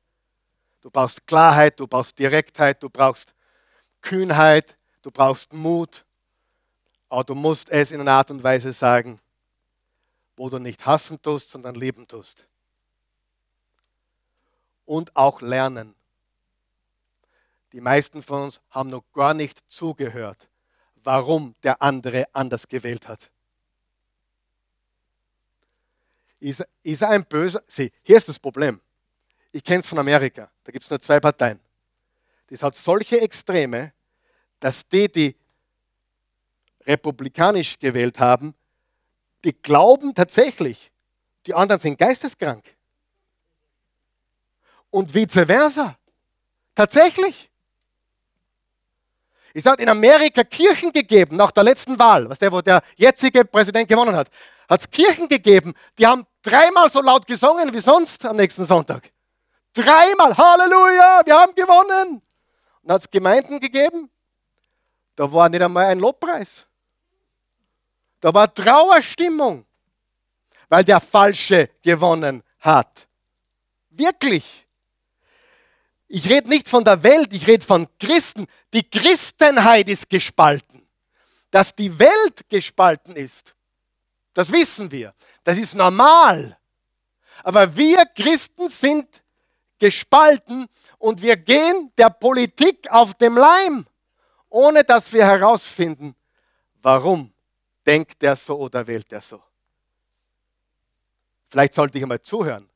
Du brauchst Klarheit, du brauchst Direktheit, du brauchst Kühnheit, du brauchst Mut. Aber du musst es in einer Art und Weise sagen, wo du nicht hassen tust, sondern lieben tust. Und auch lernen. Die meisten von uns haben noch gar nicht zugehört, warum der andere anders gewählt hat. Ist, ist er ein böser? Sieh, hier ist das Problem. Ich kenne es von Amerika. Da gibt es nur zwei Parteien. Das hat solche Extreme, dass die, die republikanisch gewählt haben, die glauben tatsächlich, die anderen sind geisteskrank. Und vice versa. Tatsächlich. Es hat in Amerika Kirchen gegeben, nach der letzten Wahl, was der, wo der jetzige Präsident gewonnen hat, hat es Kirchen gegeben, die haben dreimal so laut gesungen wie sonst am nächsten Sonntag. Dreimal, Halleluja, wir haben gewonnen. Und hat es Gemeinden gegeben, da war nicht einmal ein Lobpreis. Da war Trauerstimmung, weil der Falsche gewonnen hat. Wirklich. Ich rede nicht von der Welt, ich rede von Christen. Die Christenheit ist gespalten. Dass die Welt gespalten ist, das wissen wir. Das ist normal. Aber wir Christen sind gespalten und wir gehen der Politik auf dem Leim, ohne dass wir herausfinden, warum denkt der so oder wählt der so? Vielleicht sollte ich einmal zuhören.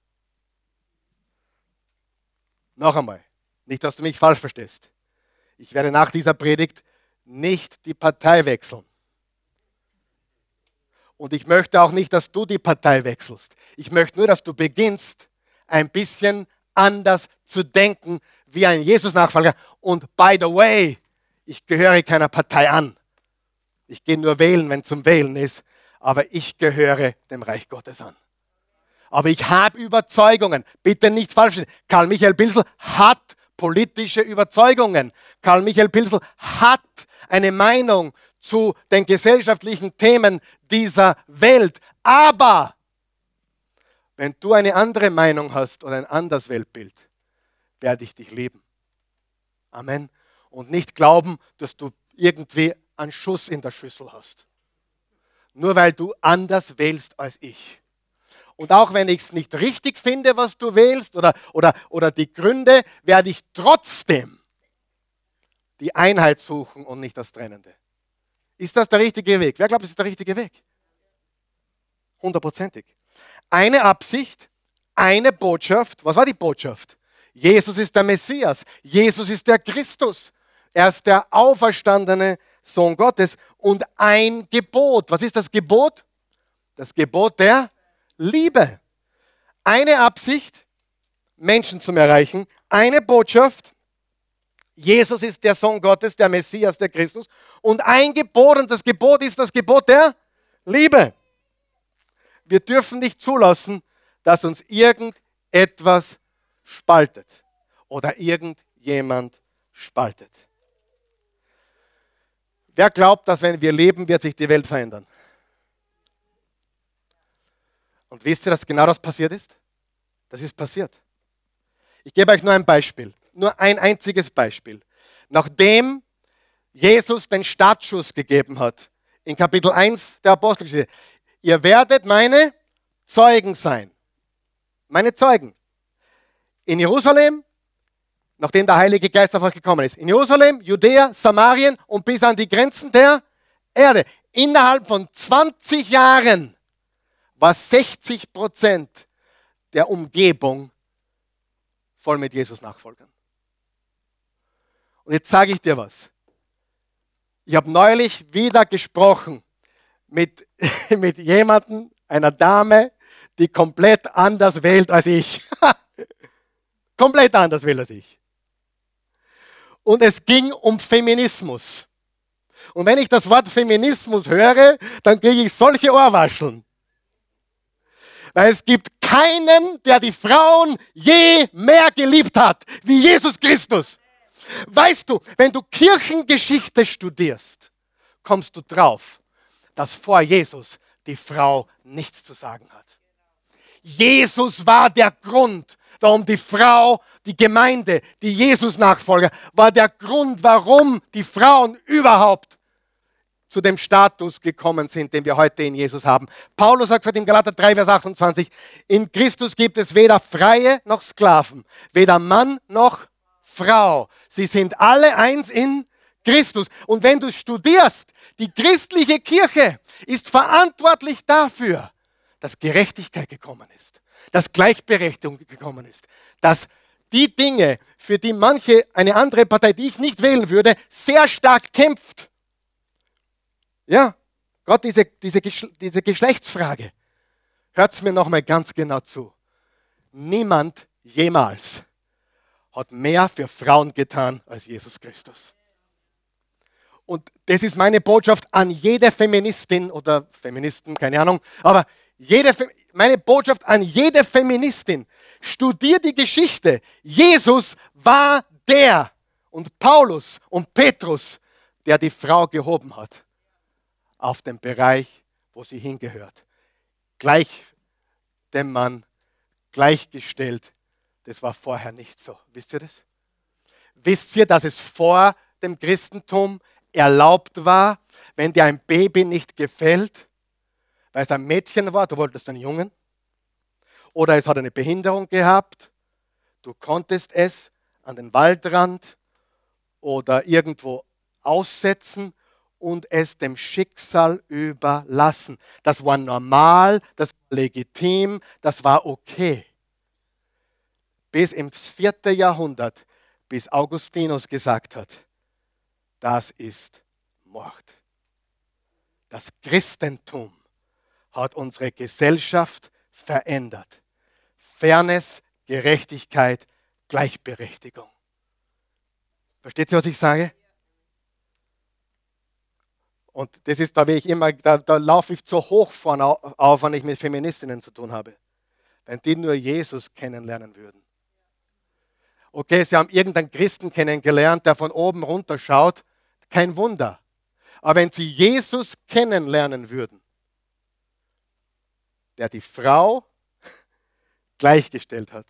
Noch einmal, nicht, dass du mich falsch verstehst. Ich werde nach dieser Predigt nicht die Partei wechseln. Und ich möchte auch nicht, dass du die Partei wechselst. Ich möchte nur, dass du beginnst, ein bisschen anders zu denken wie ein Jesus-Nachfolger. Und by the way, ich gehöre keiner Partei an. Ich gehe nur wählen, wenn zum Wählen ist, aber ich gehöre dem Reich Gottes an. Aber ich habe Überzeugungen. Bitte nicht falsch. Karl Michael Pinsel hat politische Überzeugungen. Karl Michael Pinsel hat eine Meinung zu den gesellschaftlichen Themen dieser Welt. Aber wenn du eine andere Meinung hast oder ein anderes Weltbild, werde ich dich lieben. Amen. Und nicht glauben, dass du irgendwie einen Schuss in der Schüssel hast. Nur weil du anders wählst als ich. Und auch wenn ich es nicht richtig finde, was du wählst oder, oder, oder die Gründe, werde ich trotzdem die Einheit suchen und nicht das Trennende. Ist das der richtige Weg? Wer glaubt, das ist der richtige Weg? Hundertprozentig. Eine Absicht, eine Botschaft. Was war die Botschaft? Jesus ist der Messias. Jesus ist der Christus. Er ist der auferstandene Sohn Gottes. Und ein Gebot. Was ist das Gebot? Das Gebot der Liebe. Eine Absicht, Menschen zu erreichen. Eine Botschaft, Jesus ist der Sohn Gottes, der Messias, der Christus. Und ein Gebot, und das Gebot ist das Gebot der Liebe. Wir dürfen nicht zulassen, dass uns irgendetwas spaltet oder irgendjemand spaltet. Wer glaubt, dass wenn wir leben, wird sich die Welt verändern? Und wisst ihr, dass genau das passiert ist? Das ist passiert. Ich gebe euch nur ein Beispiel, nur ein einziges Beispiel. Nachdem Jesus den Startschuss gegeben hat, in Kapitel 1 der Apostelgeschichte, ihr werdet meine Zeugen sein. Meine Zeugen. In Jerusalem, nachdem der Heilige Geist auf euch gekommen ist. In Jerusalem, Judäa, Samarien und bis an die Grenzen der Erde. Innerhalb von 20 Jahren war 60 Prozent der Umgebung voll mit Jesus Nachfolgern. Und jetzt sage ich dir was. Ich habe neulich wieder gesprochen mit, mit jemandem, einer Dame, die komplett anders wählt als ich. komplett anders wählt als ich. Und es ging um Feminismus. Und wenn ich das Wort Feminismus höre, dann kriege ich solche Ohrwascheln. Weil es gibt keinen, der die Frauen je mehr geliebt hat, wie Jesus Christus. Weißt du, wenn du Kirchengeschichte studierst, kommst du drauf, dass vor Jesus die Frau nichts zu sagen hat. Jesus war der Grund, warum die Frau, die Gemeinde, die Jesus-Nachfolger, war der Grund, warum die Frauen überhaupt zu dem Status gekommen sind, den wir heute in Jesus haben. Paulus sagt in Galater 3, Vers 28, in Christus gibt es weder Freie noch Sklaven, weder Mann noch Frau. Sie sind alle eins in Christus. Und wenn du studierst, die christliche Kirche ist verantwortlich dafür, dass Gerechtigkeit gekommen ist, dass Gleichberechtigung gekommen ist, dass die Dinge, für die manche, eine andere Partei, die ich nicht wählen würde, sehr stark kämpft. Ja, Gott, diese, diese, diese Geschlechtsfrage, hört es mir nochmal ganz genau zu. Niemand jemals hat mehr für Frauen getan als Jesus Christus. Und das ist meine Botschaft an jede Feministin oder Feministen, keine Ahnung, aber jede, meine Botschaft an jede Feministin. Studier die Geschichte. Jesus war der und Paulus und Petrus, der die Frau gehoben hat auf den Bereich, wo sie hingehört. Gleich dem Mann, gleichgestellt. Das war vorher nicht so. Wisst ihr das? Wisst ihr, dass es vor dem Christentum erlaubt war, wenn dir ein Baby nicht gefällt, weil es ein Mädchen war, du wolltest einen Jungen, oder es hat eine Behinderung gehabt, du konntest es an den Waldrand oder irgendwo aussetzen und es dem Schicksal überlassen. Das war normal, das war legitim, das war okay. Bis ins vierte Jahrhundert, bis Augustinus gesagt hat, das ist Mord. Das Christentum hat unsere Gesellschaft verändert. Fairness, Gerechtigkeit, Gleichberechtigung. Versteht ihr, was ich sage? Und das ist, da, ich immer, da, da laufe ich zu hoch vorne auf, wenn ich mit Feministinnen zu tun habe. wenn die nur Jesus kennenlernen würden. Okay, sie haben irgendeinen Christen kennengelernt, der von oben runter schaut, kein Wunder. Aber wenn sie Jesus kennenlernen würden, der die Frau gleichgestellt hat,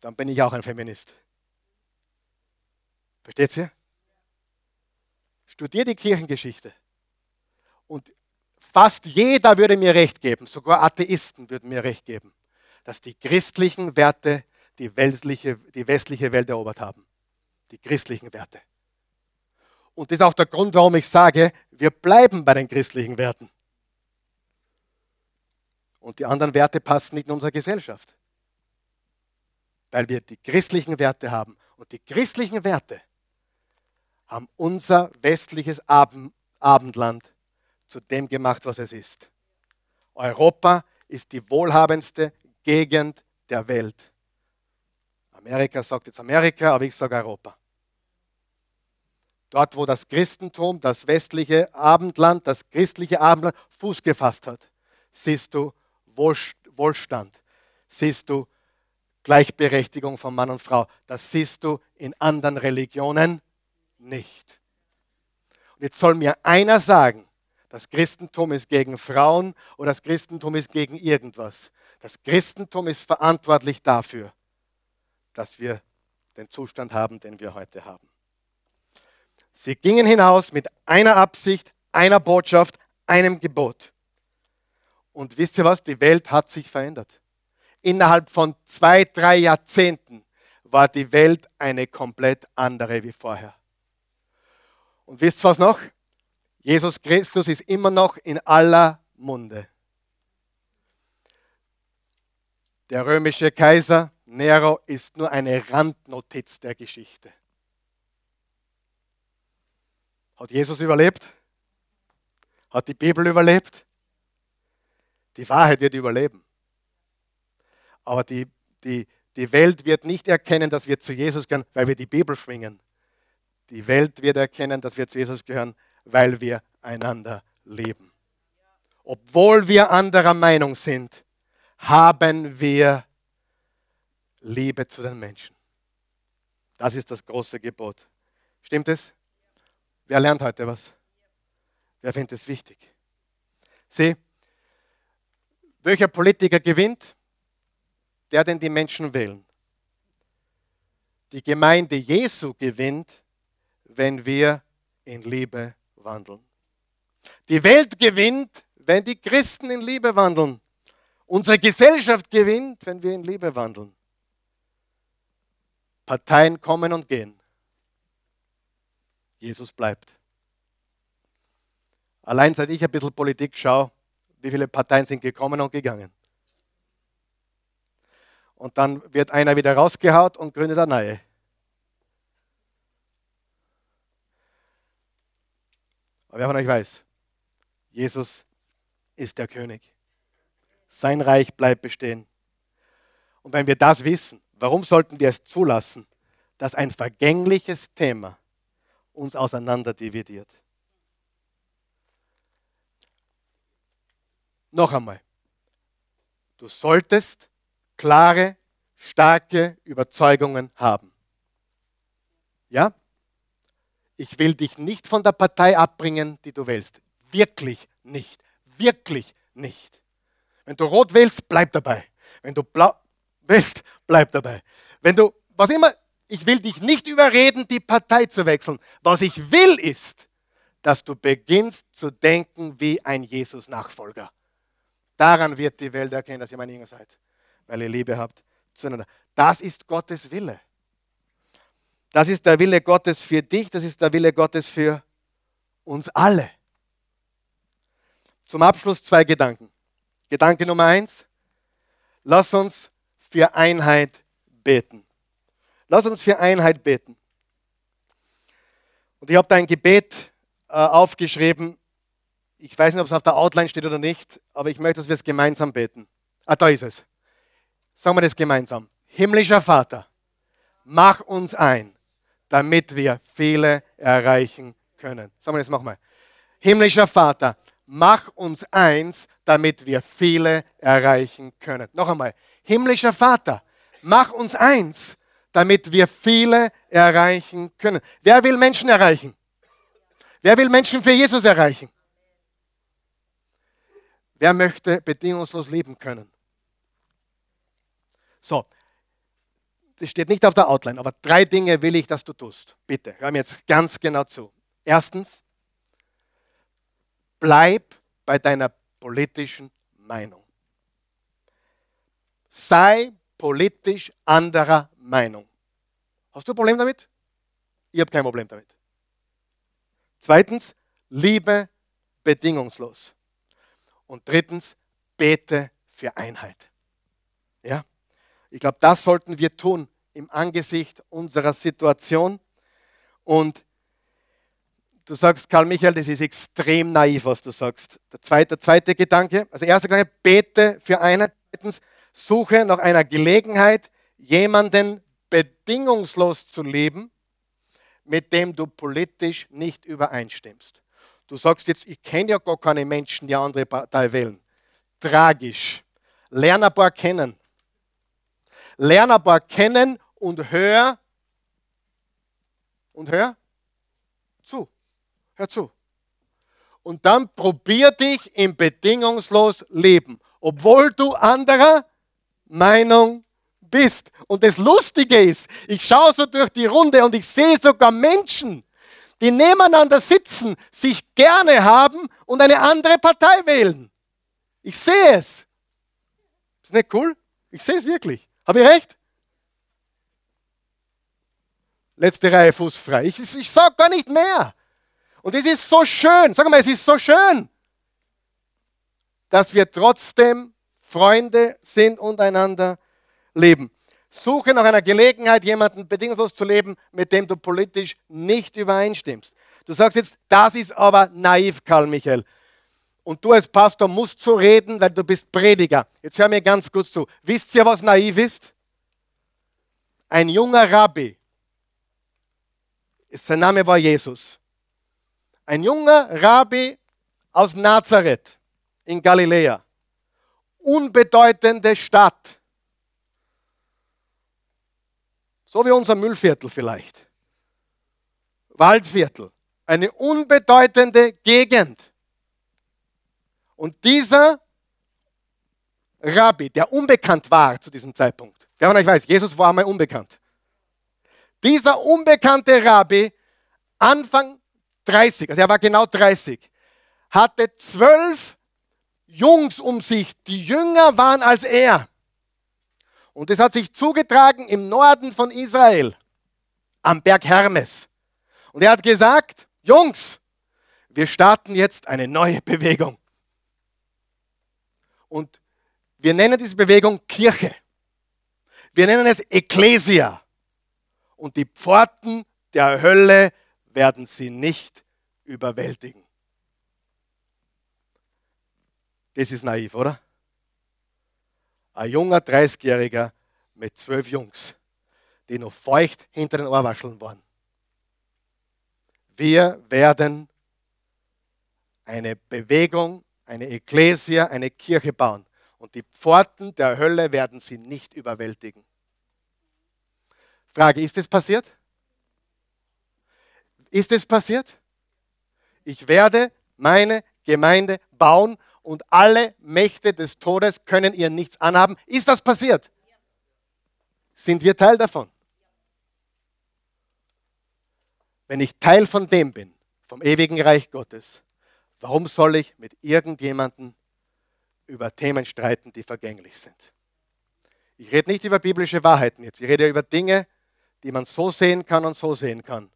dann bin ich auch ein Feminist. Versteht ihr? Studier die Kirchengeschichte. Und fast jeder würde mir recht geben, sogar Atheisten würden mir recht geben, dass die christlichen Werte die westliche, die westliche Welt erobert haben. Die christlichen Werte. Und das ist auch der Grund, warum ich sage, wir bleiben bei den christlichen Werten. Und die anderen Werte passen nicht in unsere Gesellschaft. Weil wir die christlichen Werte haben. Und die christlichen Werte haben unser westliches Abendland zu dem gemacht, was es ist. Europa ist die wohlhabendste Gegend der Welt. Amerika sagt jetzt Amerika, aber ich sage Europa. Dort, wo das Christentum, das westliche Abendland, das christliche Abendland Fuß gefasst hat, siehst du Wohlstand, siehst du Gleichberechtigung von Mann und Frau. Das siehst du in anderen Religionen nicht. Und jetzt soll mir einer sagen, das Christentum ist gegen Frauen oder das Christentum ist gegen irgendwas. Das Christentum ist verantwortlich dafür, dass wir den Zustand haben, den wir heute haben. Sie gingen hinaus mit einer Absicht, einer Botschaft, einem Gebot. Und wisst ihr was? Die Welt hat sich verändert. Innerhalb von zwei, drei Jahrzehnten war die Welt eine komplett andere wie vorher. Und wisst ihr was noch? Jesus Christus ist immer noch in aller Munde. Der römische Kaiser Nero ist nur eine Randnotiz der Geschichte. Hat Jesus überlebt? Hat die Bibel überlebt? Die Wahrheit wird überleben. Aber die, die, die Welt wird nicht erkennen, dass wir zu Jesus gehören, weil wir die Bibel schwingen. Die Welt wird erkennen, dass wir zu Jesus gehören, weil wir einander lieben. Obwohl wir anderer Meinung sind, haben wir Liebe zu den Menschen. Das ist das große Gebot. Stimmt es? Wer lernt heute was? Wer findet es wichtig? Sieh, welcher Politiker gewinnt? Der, den die Menschen wählen. Die Gemeinde Jesu gewinnt, wenn wir in Liebe wandeln. Die Welt gewinnt, wenn die Christen in Liebe wandeln. Unsere Gesellschaft gewinnt, wenn wir in Liebe wandeln. Parteien kommen und gehen. Jesus bleibt. Allein seit ich ein bisschen Politik schaue, wie viele Parteien sind gekommen und gegangen. Und dann wird einer wieder rausgehaut und gründet eine neue. Aber wer von euch weiß, Jesus ist der König. Sein Reich bleibt bestehen. Und wenn wir das wissen, warum sollten wir es zulassen, dass ein vergängliches Thema uns auseinanderdividiert? Noch einmal, du solltest klare, starke Überzeugungen haben. Ja? Ich will dich nicht von der Partei abbringen, die du wählst. Wirklich nicht. Wirklich nicht. Wenn du rot wählst, bleib dabei. Wenn du blau wählst, bleib dabei. Wenn du, was immer, ich will dich nicht überreden, die Partei zu wechseln. Was ich will ist, dass du beginnst zu denken wie ein Jesus-Nachfolger. Daran wird die Welt erkennen, dass ihr meine Jünger seid, weil ihr Liebe habt zueinander. Das ist Gottes Wille. Das ist der Wille Gottes für dich, das ist der Wille Gottes für uns alle. Zum Abschluss zwei Gedanken. Gedanke Nummer eins, lass uns für Einheit beten. Lass uns für Einheit beten. Und ich habe da ein Gebet äh, aufgeschrieben. Ich weiß nicht, ob es auf der Outline steht oder nicht, aber ich möchte, dass wir es gemeinsam beten. Ah, da ist es. Sagen wir das gemeinsam. Himmlischer Vater, mach uns ein damit wir viele erreichen können. Sagen wir das nochmal. Himmlischer Vater, mach uns eins, damit wir viele erreichen können. Noch einmal, himmlischer Vater, mach uns eins, damit wir viele erreichen können. Wer will Menschen erreichen? Wer will Menschen für Jesus erreichen? Wer möchte bedingungslos leben können? So, das steht nicht auf der Outline, aber drei Dinge will ich, dass du tust. Bitte, hör mir jetzt ganz genau zu. Erstens, bleib bei deiner politischen Meinung. Sei politisch anderer Meinung. Hast du ein Problem damit? Ich habe kein Problem damit. Zweitens, liebe bedingungslos. Und drittens, bete für Einheit. Ja? Ich glaube, das sollten wir tun im Angesicht unserer Situation. Und du sagst, Karl Michael, das ist extrem naiv, was du sagst. Der zweite, zweite Gedanke, also erster Gedanke, bete für Einheit. Drittens, suche nach einer Gelegenheit, jemanden bedingungslos zu leben, mit dem du politisch nicht übereinstimmst. Du sagst jetzt, ich kenne ja gar keine Menschen, die andere Partei wählen. Tragisch. Lern ein paar kennen. Lern ein paar kennen und hör und hör zu. Hör zu. Und dann probier dich im bedingungslos Leben, obwohl du anderer Meinung bist. Und das Lustige ist, ich schaue so durch die Runde und ich sehe sogar Menschen, die nebeneinander sitzen, sich gerne haben und eine andere Partei wählen. Ich sehe es. Ist nicht cool? Ich sehe es wirklich. Habe ich recht? Letzte Reihe fußfrei. Ich, ich sage gar nicht mehr. Und es ist so schön, sag mal, es ist so schön, dass wir trotzdem Freunde sind und einander leben. Suche nach einer Gelegenheit, jemanden bedingungslos zu leben, mit dem du politisch nicht übereinstimmst. Du sagst jetzt, das ist aber naiv, Karl Michael. Und du als Pastor musst so reden, weil du bist Prediger. Jetzt hör mir ganz kurz zu. Wisst ihr, was naiv ist? Ein junger Rabbi, sein Name war Jesus. Ein junger Rabbi aus Nazareth in Galiläa. Unbedeutende Stadt So wie unser Müllviertel vielleicht. Waldviertel. Eine unbedeutende Gegend. Und dieser Rabbi, der unbekannt war zu diesem Zeitpunkt, wer von euch weiß, Jesus war einmal unbekannt. Dieser unbekannte Rabbi, Anfang 30, also er war genau 30, hatte zwölf Jungs um sich, die jünger waren als er. Und es hat sich zugetragen im Norden von Israel, am Berg Hermes. Und er hat gesagt, Jungs, wir starten jetzt eine neue Bewegung. Und wir nennen diese Bewegung Kirche. Wir nennen es Ecclesia. Und die Pforten der Hölle werden sie nicht überwältigen. Das ist naiv, oder? Ein junger 30-Jähriger mit zwölf Jungs, die noch feucht hinter den Ohrwascheln waren. Wir werden eine Bewegung, eine Ekklesia, eine Kirche bauen. Und die Pforten der Hölle werden sie nicht überwältigen. Frage, ist es passiert? Ist es passiert? Ich werde meine Gemeinde bauen und alle Mächte des Todes können ihr nichts anhaben. Ist das passiert? Sind wir Teil davon? Wenn ich Teil von dem bin, vom ewigen Reich Gottes, warum soll ich mit irgendjemandem über Themen streiten, die vergänglich sind? Ich rede nicht über biblische Wahrheiten jetzt, ich rede über Dinge, die man so sehen kann und so sehen kann,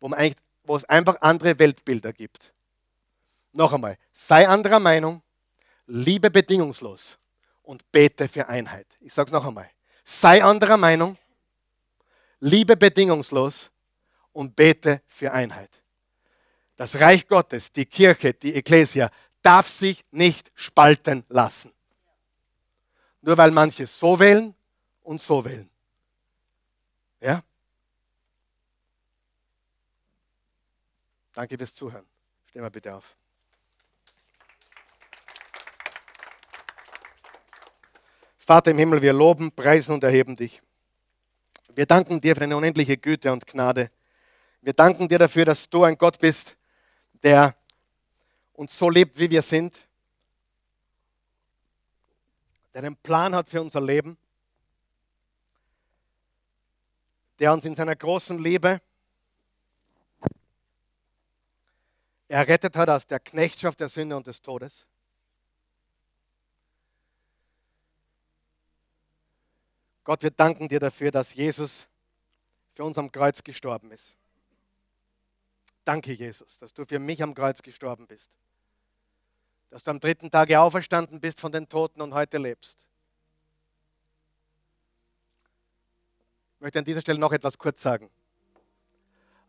wo, man wo es einfach andere Weltbilder gibt. Noch einmal, sei anderer Meinung, liebe bedingungslos und bete für Einheit. Ich sage es noch einmal. Sei anderer Meinung, liebe bedingungslos und bete für Einheit. Das Reich Gottes, die Kirche, die Ekklesia, darf sich nicht spalten lassen. Nur weil manche so wählen und so wählen. Ja? Danke fürs Zuhören. Stehen wir bitte auf. Vater im Himmel, wir loben, preisen und erheben dich. Wir danken dir für deine unendliche Güte und Gnade. Wir danken dir dafür, dass du ein Gott bist, der uns so lebt, wie wir sind, der einen Plan hat für unser Leben, der uns in seiner großen Liebe errettet hat aus der Knechtschaft der Sünde und des Todes. Gott, wir danken dir dafür, dass Jesus für uns am Kreuz gestorben ist. Danke, Jesus, dass du für mich am Kreuz gestorben bist. Dass du am dritten Tage auferstanden bist von den Toten und heute lebst. Ich möchte an dieser Stelle noch etwas kurz sagen.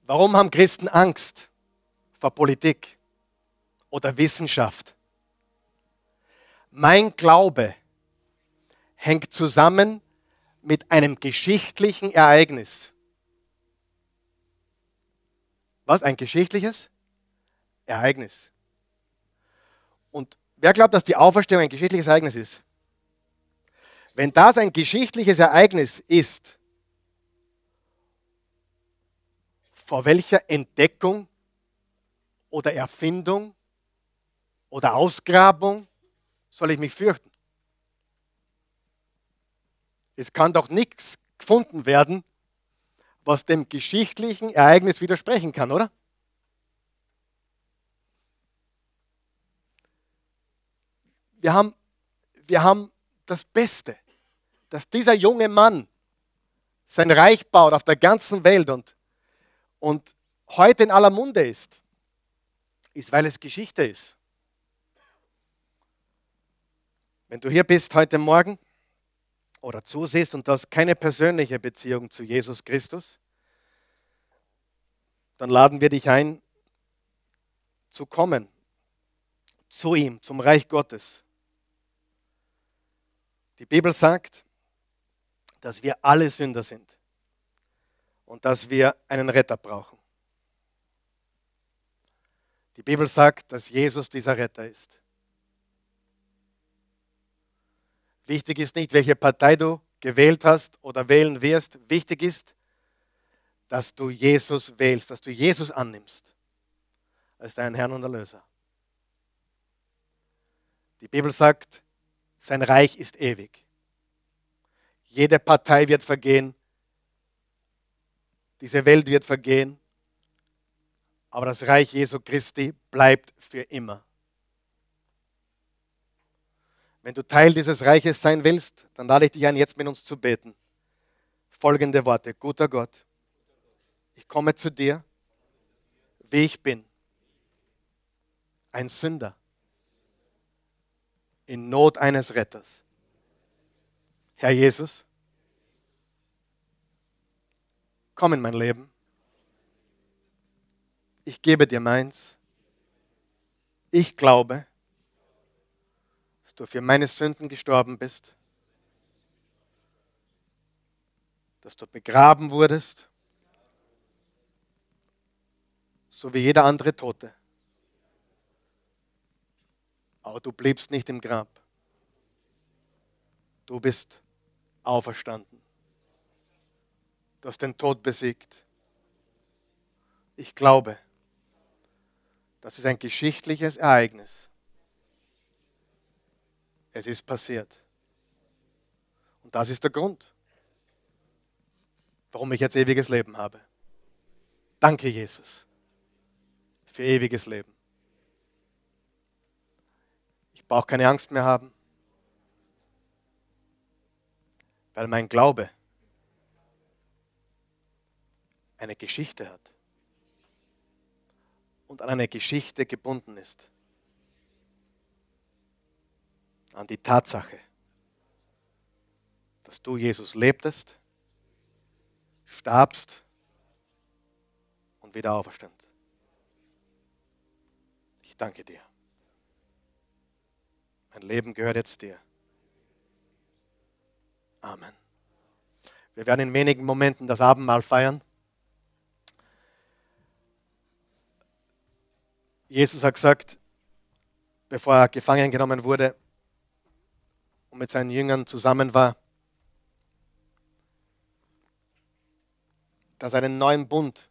Warum haben Christen Angst vor Politik oder Wissenschaft? Mein Glaube hängt zusammen mit einem geschichtlichen Ereignis. Was? Ein geschichtliches Ereignis. Und wer glaubt, dass die Auferstehung ein geschichtliches Ereignis ist? Wenn das ein geschichtliches Ereignis ist, vor welcher Entdeckung oder Erfindung oder Ausgrabung soll ich mich fürchten? Es kann doch nichts gefunden werden, was dem geschichtlichen Ereignis widersprechen kann, oder? Wir haben, wir haben das Beste, dass dieser junge Mann sein Reich baut auf der ganzen Welt und, und heute in aller Munde ist, ist, weil es Geschichte ist. Wenn du hier bist heute Morgen oder zusiehst und du hast keine persönliche Beziehung zu Jesus Christus, dann laden wir dich ein, zu kommen zu ihm, zum Reich Gottes. Die Bibel sagt, dass wir alle Sünder sind und dass wir einen Retter brauchen. Die Bibel sagt, dass Jesus dieser Retter ist. Wichtig ist nicht, welche Partei du gewählt hast oder wählen wirst. Wichtig ist, dass du Jesus wählst, dass du Jesus annimmst als deinen Herrn und Erlöser. Die Bibel sagt, sein Reich ist ewig. Jede Partei wird vergehen, diese Welt wird vergehen, aber das Reich Jesu Christi bleibt für immer. Wenn du Teil dieses Reiches sein willst, dann lade ich dich ein, jetzt mit uns zu beten. Folgende Worte. Guter Gott, ich komme zu dir, wie ich bin. Ein Sünder in Not eines Retters. Herr Jesus, komm in mein Leben. Ich gebe dir meins. Ich glaube, du für meine Sünden gestorben bist, dass du begraben wurdest, so wie jeder andere Tote. Aber du bliebst nicht im Grab. Du bist auferstanden. Du hast den Tod besiegt. Ich glaube, das ist ein geschichtliches Ereignis. Es ist passiert. Und das ist der Grund, warum ich jetzt ewiges Leben habe. Danke, Jesus, für ewiges Leben. Ich brauche keine Angst mehr haben, weil mein Glaube eine Geschichte hat und an eine Geschichte gebunden ist an die Tatsache, dass du Jesus lebtest, starbst und wieder auferstand. Ich danke dir. Mein Leben gehört jetzt dir. Amen. Wir werden in wenigen Momenten das Abendmahl feiern. Jesus hat gesagt, bevor er gefangen genommen wurde, und mit seinen Jüngern zusammen war, dass er einen neuen Bund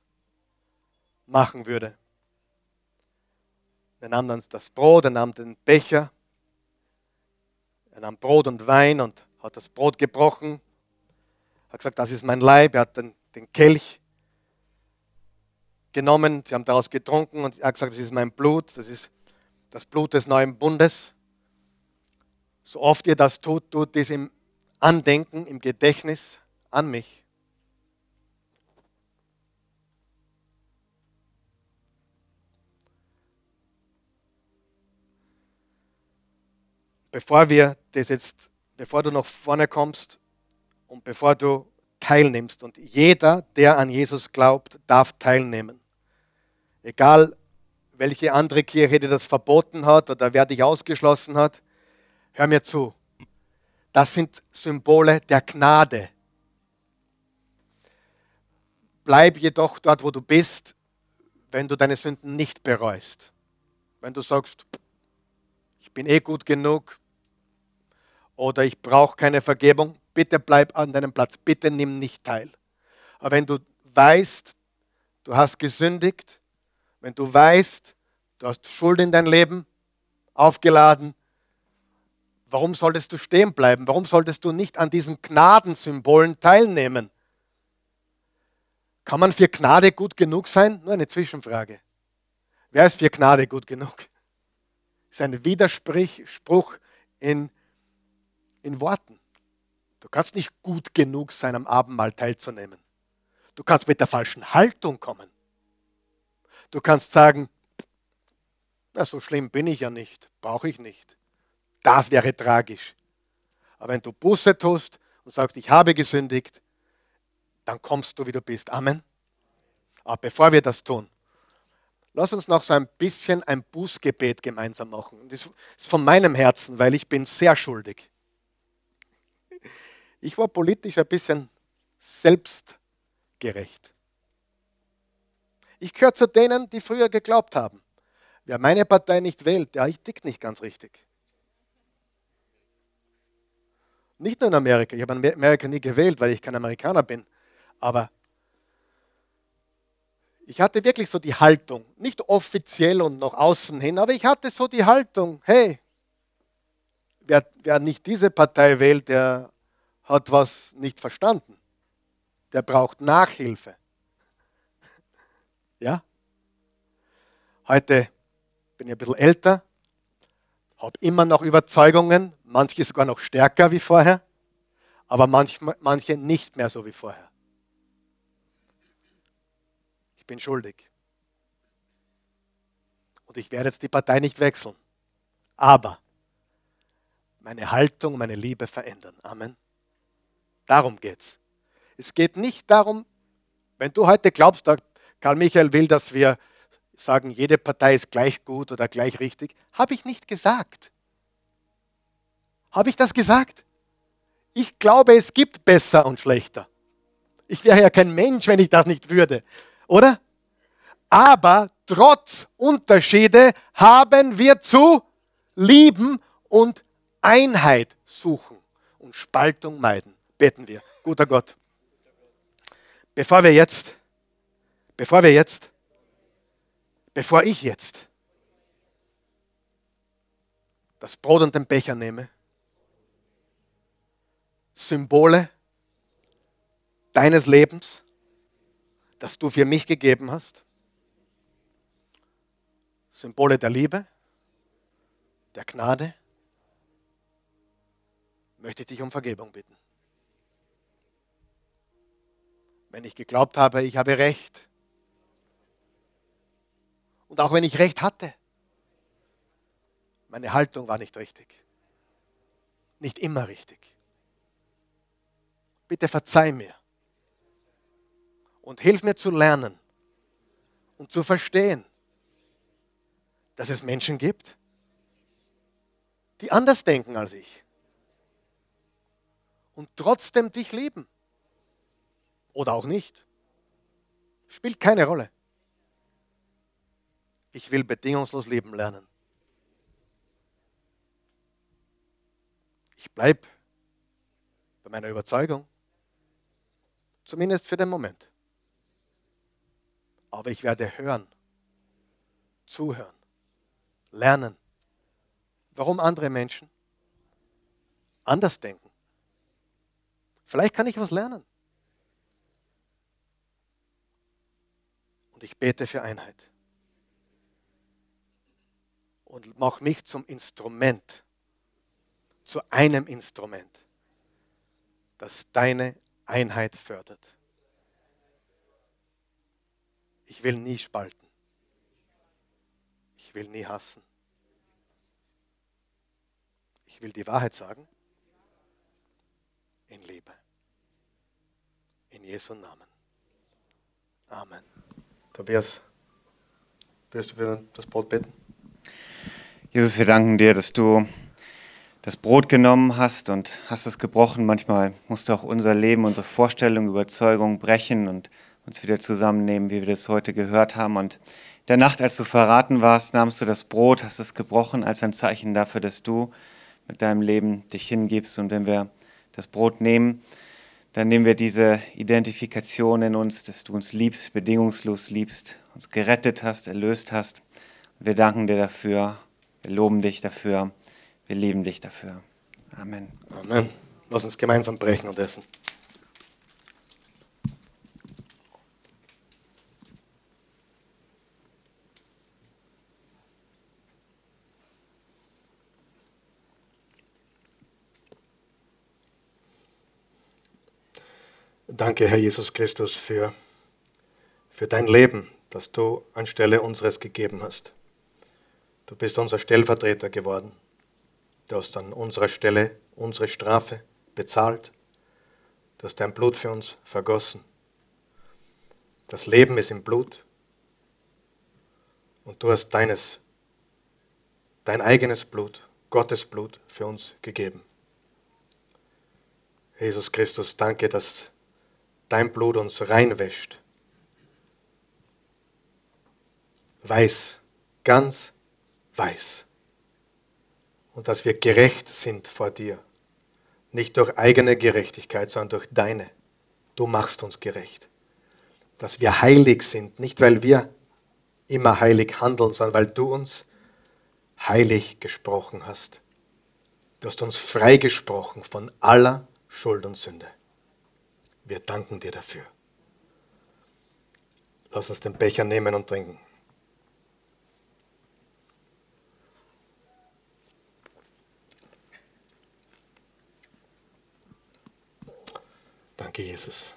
machen würde. Er nahm dann das Brot, er nahm den Becher, er nahm Brot und Wein und hat das Brot gebrochen, hat gesagt, das ist mein Leib, er hat den, den Kelch genommen, sie haben daraus getrunken und er hat gesagt, das ist mein Blut, das ist das Blut des neuen Bundes. So oft ihr das tut, tut dies im Andenken, im Gedächtnis an mich. Bevor wir das jetzt, bevor du nach vorne kommst und bevor du teilnimmst und jeder, der an Jesus glaubt, darf teilnehmen. Egal, welche andere Kirche dir das verboten hat oder wer dich ausgeschlossen hat, Hör mir zu. Das sind Symbole der Gnade. Bleib jedoch dort, wo du bist, wenn du deine Sünden nicht bereust. Wenn du sagst, ich bin eh gut genug oder ich brauche keine Vergebung, bitte bleib an deinem Platz, bitte nimm nicht teil. Aber wenn du weißt, du hast gesündigt, wenn du weißt, du hast Schuld in dein Leben aufgeladen, Warum solltest du stehen bleiben? Warum solltest du nicht an diesen Gnadensymbolen teilnehmen? Kann man für Gnade gut genug sein? Nur eine Zwischenfrage. Wer ist für Gnade gut genug? Das ist ein Widerspruch in, in Worten. Du kannst nicht gut genug sein, am Abendmahl teilzunehmen. Du kannst mit der falschen Haltung kommen. Du kannst sagen, na, so schlimm bin ich ja nicht, brauche ich nicht. Das wäre tragisch. Aber wenn du Buße tust und sagst, ich habe gesündigt, dann kommst du, wie du bist. Amen. Aber bevor wir das tun, lass uns noch so ein bisschen ein Bußgebet gemeinsam machen. Das ist von meinem Herzen, weil ich bin sehr schuldig. Ich war politisch ein bisschen selbstgerecht. Ich gehöre zu denen, die früher geglaubt haben. Wer meine Partei nicht wählt, der tickt nicht ganz richtig. Nicht nur in Amerika. Ich habe in Amerika nie gewählt, weil ich kein Amerikaner bin. Aber ich hatte wirklich so die Haltung, nicht offiziell und nach außen hin, aber ich hatte so die Haltung, hey, wer, wer nicht diese Partei wählt, der hat was nicht verstanden. Der braucht Nachhilfe. Ja? Heute bin ich ein bisschen älter, habe immer noch Überzeugungen, manche sogar noch stärker wie vorher, aber manch, manche nicht mehr so wie vorher. Ich bin schuldig. Und ich werde jetzt die Partei nicht wechseln. Aber meine Haltung, meine Liebe verändern. Amen. Darum geht Es Es geht nicht darum, wenn du heute glaubst, Karl Michael will, dass wir sagen, jede Partei ist gleich gut oder gleich richtig, habe ich nicht gesagt. Habe ich das gesagt? Ich glaube, es gibt besser und schlechter. Ich wäre ja kein Mensch, wenn ich das nicht würde, oder? Aber trotz Unterschiede haben wir zu lieben und Einheit suchen und Spaltung meiden. Beten wir. Guter Gott. Bevor wir jetzt, bevor wir jetzt bevor ich jetzt das Brot und den Becher nehme, Symbole deines Lebens, das du für mich gegeben hast, Symbole der Liebe, der Gnade, möchte ich dich um Vergebung bitten. Wenn ich geglaubt habe, ich habe Recht, und auch wenn ich recht hatte, meine Haltung war nicht richtig. Nicht immer richtig. Bitte verzeih mir. Und hilf mir zu lernen und zu verstehen, dass es Menschen gibt, die anders denken als ich und trotzdem dich lieben. Oder auch nicht. Spielt keine Rolle. Ich will bedingungslos leben lernen. Ich bleibe bei meiner Überzeugung, zumindest für den Moment. Aber ich werde hören, zuhören, lernen, warum andere Menschen anders denken. Vielleicht kann ich was lernen. Und ich bete für Einheit. Und mache mich zum Instrument, zu einem Instrument, das deine Einheit fördert. Ich will nie spalten. Ich will nie hassen. Ich will die Wahrheit sagen in Liebe. In Jesu Namen. Amen. Tobias, wirst du für das Brot beten? Jesus, wir danken dir, dass du das Brot genommen hast und hast es gebrochen. Manchmal musst du auch unser Leben, unsere Vorstellung, Überzeugung brechen und uns wieder zusammennehmen, wie wir das heute gehört haben. Und in der Nacht, als du verraten warst, nahmst du das Brot, hast es gebrochen als ein Zeichen dafür, dass du mit deinem Leben dich hingibst. Und wenn wir das Brot nehmen, dann nehmen wir diese Identifikation in uns, dass du uns liebst, bedingungslos liebst, uns gerettet hast, erlöst hast. Wir danken dir dafür, wir loben dich dafür, wir lieben dich dafür. Amen. Amen. Lass uns gemeinsam brechen und essen. Danke, Herr Jesus Christus, für, für dein Leben, das du anstelle unseres gegeben hast. Du bist unser Stellvertreter geworden. Du hast an unserer Stelle unsere Strafe bezahlt. Du hast dein Blut für uns vergossen. Das Leben ist im Blut. Und du hast deines, dein eigenes Blut, Gottes Blut für uns gegeben. Jesus Christus, danke, dass dein Blut uns reinwäscht. Weiß, ganz weiß. Und dass wir gerecht sind vor dir. Nicht durch eigene Gerechtigkeit, sondern durch deine. Du machst uns gerecht. Dass wir heilig sind, nicht weil wir immer heilig handeln, sondern weil du uns heilig gesprochen hast. Du hast uns freigesprochen von aller Schuld und Sünde. Wir danken dir dafür. Lass uns den Becher nehmen und trinken. Danke, Jesus.